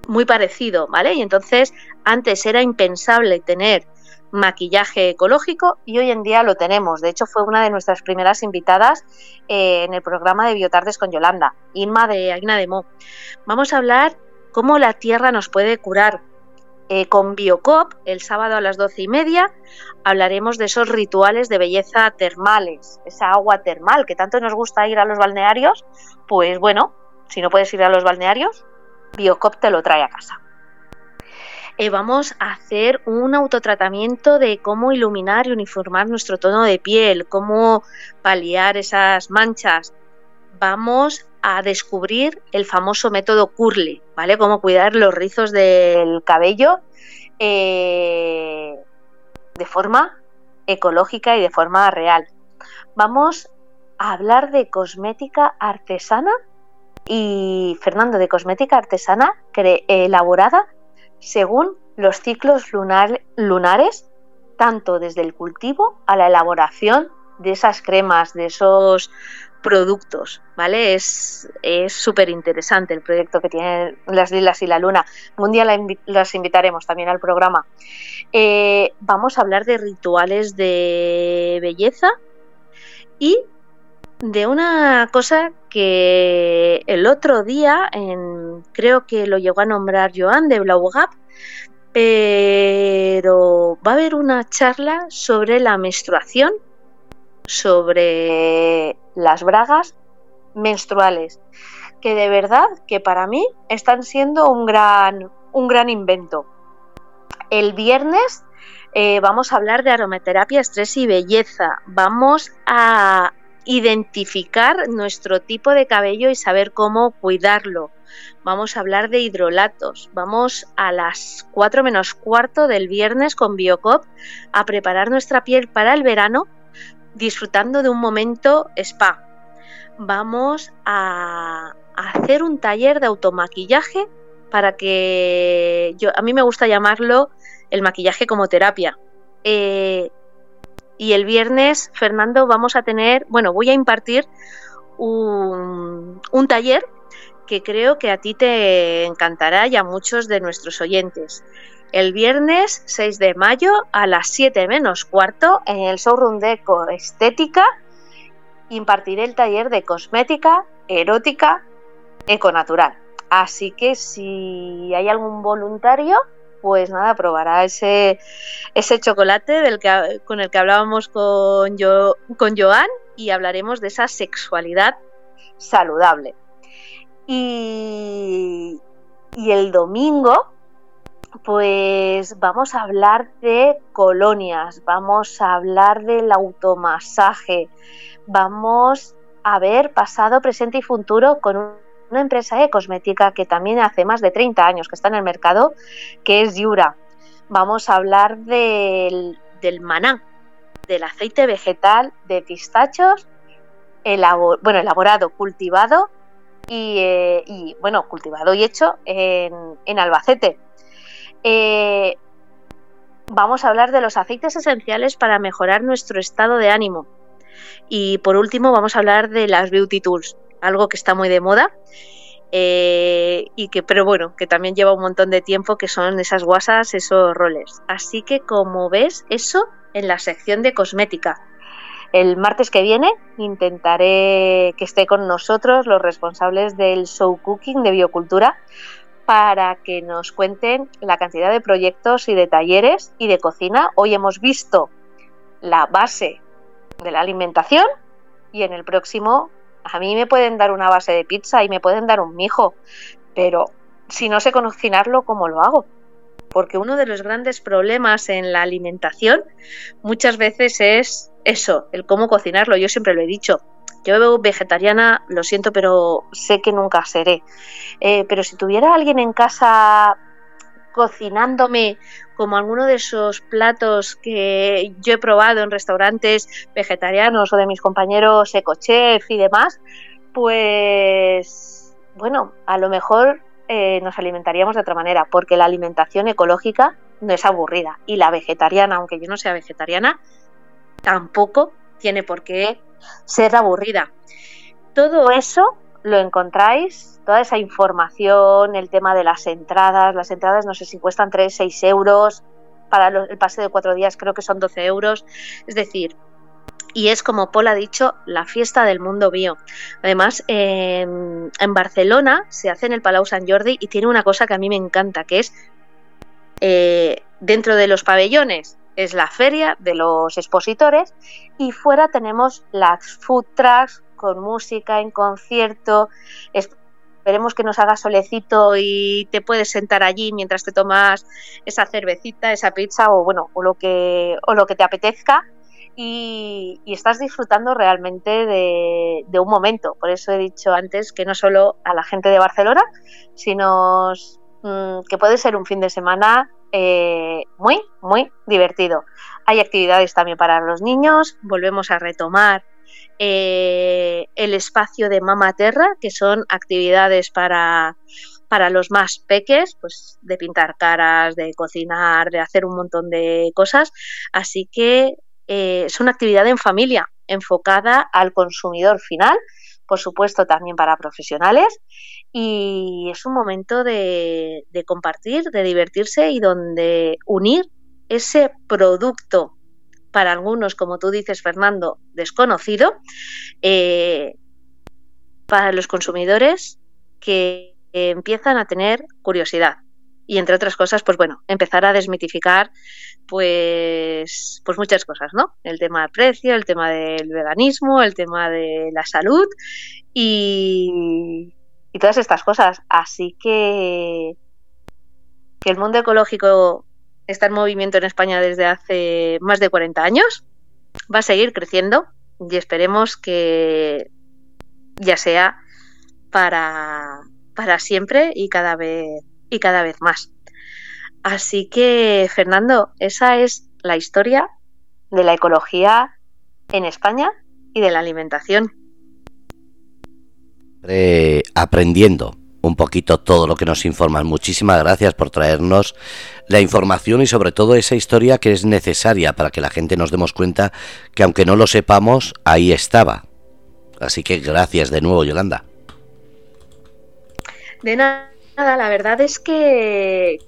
muy parecido, ¿vale? Y entonces antes era impensable tener maquillaje ecológico y hoy en día lo tenemos. De hecho, fue una de nuestras primeras invitadas eh, en el programa de Biotardes con Yolanda, Inma de Aina de Mo. Vamos a hablar cómo la tierra nos puede curar. Eh, con Biocop, el sábado a las doce y media, hablaremos de esos rituales de belleza termales, esa agua termal que tanto nos gusta ir a los balnearios. Pues bueno, si no puedes ir a los balnearios, Biocop te lo trae a casa. Eh, vamos a hacer un autotratamiento de cómo iluminar y uniformar nuestro tono de piel, cómo paliar esas manchas. Vamos a descubrir el famoso método Curly, ¿vale? Cómo cuidar los rizos del cabello eh, de forma ecológica y de forma real. Vamos a hablar de cosmética artesana y Fernando de cosmética artesana elaborada según los ciclos lunares, tanto desde el cultivo a la elaboración de esas cremas, de esos productos, ¿vale? Es súper interesante el proyecto que tienen las Lilas y la Luna. Un día las invitaremos también al programa. Eh, vamos a hablar de rituales de belleza y de una cosa que el otro día, creo que lo llegó a nombrar Joan de Blau Gap, pero va a haber una charla sobre la menstruación, sobre las bragas menstruales, que de verdad que para mí están siendo un gran, un gran invento. El viernes eh, vamos a hablar de aromaterapia, estrés y belleza. Vamos a identificar nuestro tipo de cabello y saber cómo cuidarlo. Vamos a hablar de hidrolatos. Vamos a las 4 menos cuarto del viernes con Biocop a preparar nuestra piel para el verano disfrutando de un momento spa. Vamos a hacer un taller de automaquillaje para que yo a mí me gusta llamarlo el maquillaje como terapia. Eh, y el viernes, Fernando, vamos a tener, bueno, voy a impartir un, taller que creo que a ti te encantará y a muchos de nuestros oyentes. El viernes 6 de mayo a las 7 menos cuarto en el showroom de Ecoestética impartiré el taller de cosmética erótica econatural. Así que si hay algún voluntario, pues nada, probará ese, ese chocolate con el que hablábamos con, con Joan y hablaremos de esa sexualidad saludable. Y, y el domingo, pues vamos a hablar de colonias, vamos a hablar del automasaje, vamos a ver pasado, presente y futuro con un una empresa de cosmética que también hace más de 30 años que está en el mercado, que es Yura. Vamos a hablar del, maná, del aceite vegetal de pistachos, bueno, elaborado, cultivado eh, y, bueno, cultivado y hecho en, Albacete. Eh, vamos a hablar de los aceites esenciales para mejorar nuestro estado de ánimo. Y por último, vamos a hablar de las beauty tools, algo que está muy de moda. Eh, y que, pero bueno, que también lleva un montón de tiempo, que son esas guasas, esos roles. Así que como ves, eso en la sección de cosmética. El martes que viene intentaré que esté con nosotros los responsables del show cooking de biocultura para que nos cuenten la cantidad de proyectos y de talleres y de cocina. Hoy hemos visto la base de la alimentación y en el próximo a mí me pueden dar una base de pizza y me pueden dar un mijo, pero si no sé cocinarlo, ¿cómo lo hago? Porque uno de los grandes problemas en la alimentación muchas veces es eso, el cómo cocinarlo. Yo siempre lo he dicho. Yo veo vegetariana, lo siento, pero sé que nunca seré. Eh, pero si tuviera alguien en casa cocinándome como alguno de esos platos que yo he probado en restaurantes vegetarianos o de mis compañeros ecochef y demás, pues bueno, a lo mejor eh, nos alimentaríamos de otra manera, porque la alimentación ecológica no es aburrida y la vegetariana, aunque yo no sea vegetariana, tampoco tiene por qué ser aburrida. Todo eso lo encontráis, toda esa información, el tema de las entradas, las entradas no sé si cuestan 3, 6 euros, para el paseo de cuatro días creo que son 12 euros, es decir, y es como Paul ha dicho, la fiesta del mundo bio. Además, en Barcelona se hace en el Palau Sant Jordi y tiene una cosa que a mí me encanta, que es eh, dentro de los pabellones es la feria de los expositores y fuera tenemos las food trucks con música en concierto. Esperemos que nos haga solecito y te puedes sentar allí mientras te tomas esa cervecita, esa pizza o bueno, o lo que o lo que te apetezca y, estás disfrutando realmente de, un momento. Por eso he dicho antes que no solo a la gente de Barcelona, sino mm, que puede ser un fin de semana eh, muy, muy divertido. Hay actividades también para los niños, volvemos a retomar eh, el espacio de Mama Terra, que son actividades para, para los más peques, pues de pintar caras, de cocinar, de hacer un montón de cosas. Así que eh, es una actividad en familia, enfocada al consumidor final, por supuesto también para profesionales, y es un momento de, compartir, de divertirse y donde unir ese producto para algunos, como tú dices, Fernando, desconocido, eh, para los consumidores que empiezan a tener curiosidad. Y entre otras cosas, pues bueno, empezar a desmitificar pues, pues muchas cosas, ¿no? El tema del precio, el tema del veganismo, el tema de la salud y, todas estas cosas. Así que, que el mundo ecológico está en movimiento en España desde hace más de 40 años, va a seguir creciendo y esperemos que ya sea para, para siempre y cada vez y cada vez más. Así que, Fernando, esa es la historia de la ecología en España y de la alimentación. aprendiendo un poquito todo lo que nos informan. Muchísimas gracias por traernos la información y sobre todo esa historia que es necesaria para que la gente nos demos cuenta que aunque no lo sepamos, ahí estaba. Así que gracias de nuevo, Yolanda. De nada, la verdad es que,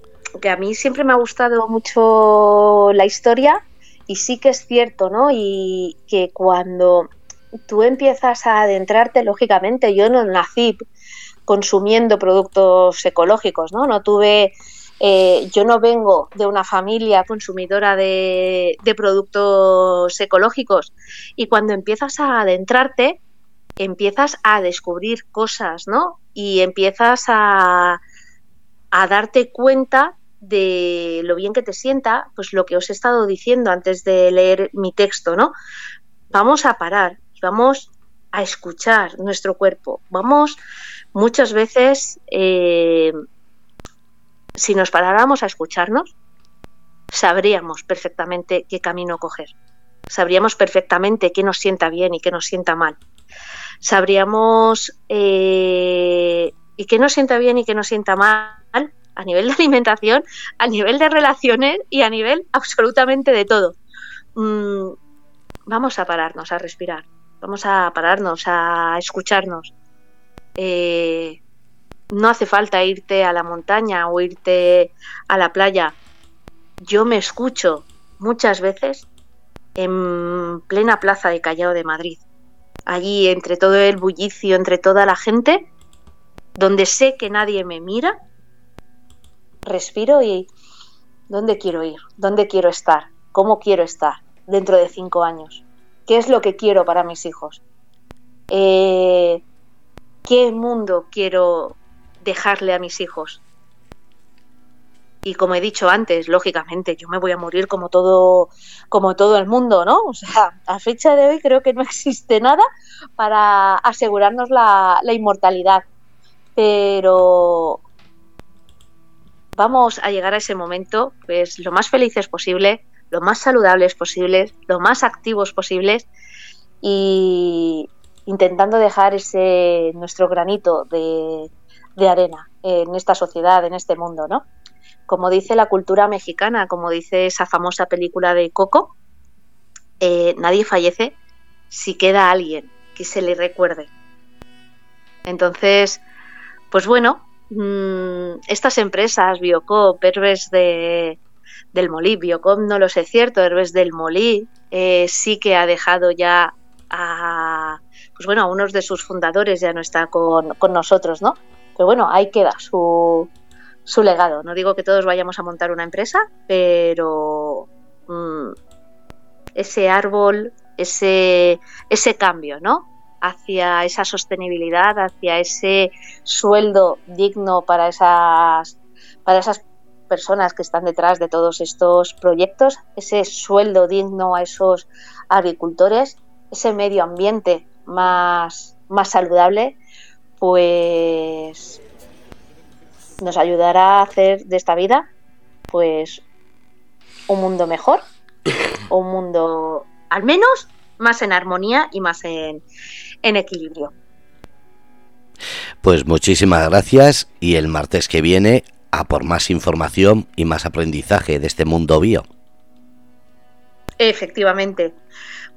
que a mí siempre me ha gustado mucho la historia y sí que es cierto, ¿no? Y que cuando tú empiezas a adentrarte, lógicamente, yo no nací consumiendo productos ecológicos, ¿no? No tuve, eh, yo no vengo de una familia consumidora de, productos ecológicos y cuando empiezas a adentrarte, empiezas a descubrir cosas, ¿no? Y empiezas a, darte cuenta de lo bien que te sienta, pues lo que os he estado diciendo antes de leer mi texto, ¿no? Vamos a parar, vamos a escuchar nuestro cuerpo, vamos muchas veces, eh, si nos paráramos a escucharnos, sabríamos perfectamente qué camino coger, sabríamos perfectamente qué nos sienta bien y qué nos sienta mal, sabríamos eh, y qué nos sienta bien y qué nos sienta mal a nivel de alimentación, a nivel de relaciones y a nivel absolutamente de todo. Mm, vamos a pararnos a respirar, vamos a pararnos a escucharnos. Eh, no hace falta irte a la montaña o irte a la playa. Yo me escucho muchas veces en plena plaza de Callao de Madrid. Allí, entre todo el bullicio, entre toda la gente, donde sé que nadie me mira, respiro y ¿dónde quiero ir? ¿Dónde quiero estar? ¿Cómo quiero estar dentro de cinco años? ¿Qué es lo que quiero para mis hijos? Eh, ¿Qué mundo quiero dejarle a mis hijos? Y como he dicho antes, lógicamente, yo me voy a morir como todo, como todo el mundo, ¿no? O sea, a fecha de hoy creo que no <laughs> existe nada para asegurarnos la, la inmortalidad. Pero vamos a llegar a ese momento pues lo más felices posible, lo más saludables posibles, lo más activos posibles y intentando dejar ese nuestro granito de, arena en esta sociedad, en este mundo, ¿no? Como dice la cultura mexicana, como dice esa famosa película de Coco, eh, nadie fallece si queda alguien que se le recuerde. Entonces, pues bueno, mmm, estas empresas, Biocop, Herbes de, del Molí, Biocop no lo sé cierto, Herbes del Molí, eh, sí que ha dejado ya a, pues bueno, a unos de sus fundadores, ya no está con, con nosotros, ¿no? Pero bueno, ahí queda su, su, legado. No digo que todos vayamos a montar una empresa, pero mmm, ese árbol, ese, ese cambio, ¿no? hacia esa sostenibilidad, hacia ese sueldo digno para esas, para esas personas que están detrás de todos estos proyectos, ese sueldo digno a esos agricultores, ese medio ambiente más, más saludable, pues nos ayudará a hacer de esta vida pues un mundo mejor, <coughs> un mundo al menos más en armonía y más en, en equilibrio. Pues muchísimas gracias y el martes que viene a por más información y más aprendizaje de este mundo bio. Efectivamente.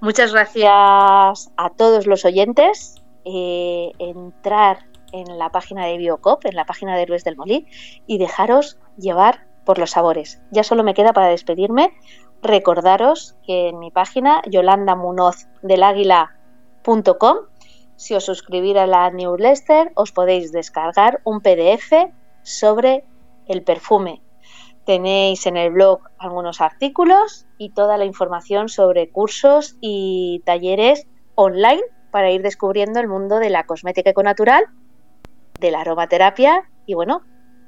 Muchas gracias a todos los oyentes. Eh, entrar en la página de Biocop, en la página de Luis del Molí, y dejaros llevar por los sabores. Ya solo me queda para despedirme recordaros que en mi página yolandamunoz.com si os suscribís a la newsletter os podéis descargar un PDF sobre el perfume. Tenéis en el blog algunos artículos y toda la información sobre cursos y talleres online para ir descubriendo el mundo de la cosmética econatural, de la aromaterapia y bueno,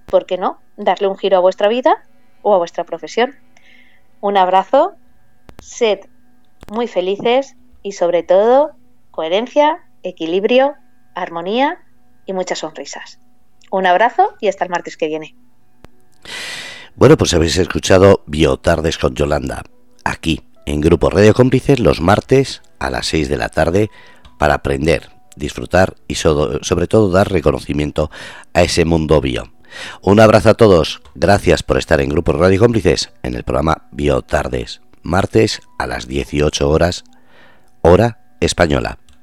¿por qué no? Darle un giro a vuestra vida o a vuestra profesión. Un abrazo, sed muy felices y sobre todo coherencia, equilibrio, armonía y muchas sonrisas. Un abrazo y hasta el martes que viene. Bueno, pues habéis escuchado Biotardes con Yolanda, aquí en Grupo Radio Cómplices los martes a las 6 de la tarde para aprender, disfrutar y sobre todo dar reconocimiento a ese mundo bio. Un abrazo a todos, gracias por estar en Grupo Radio Cómplices en el programa Biotardes, martes a las 18 horas, hora española.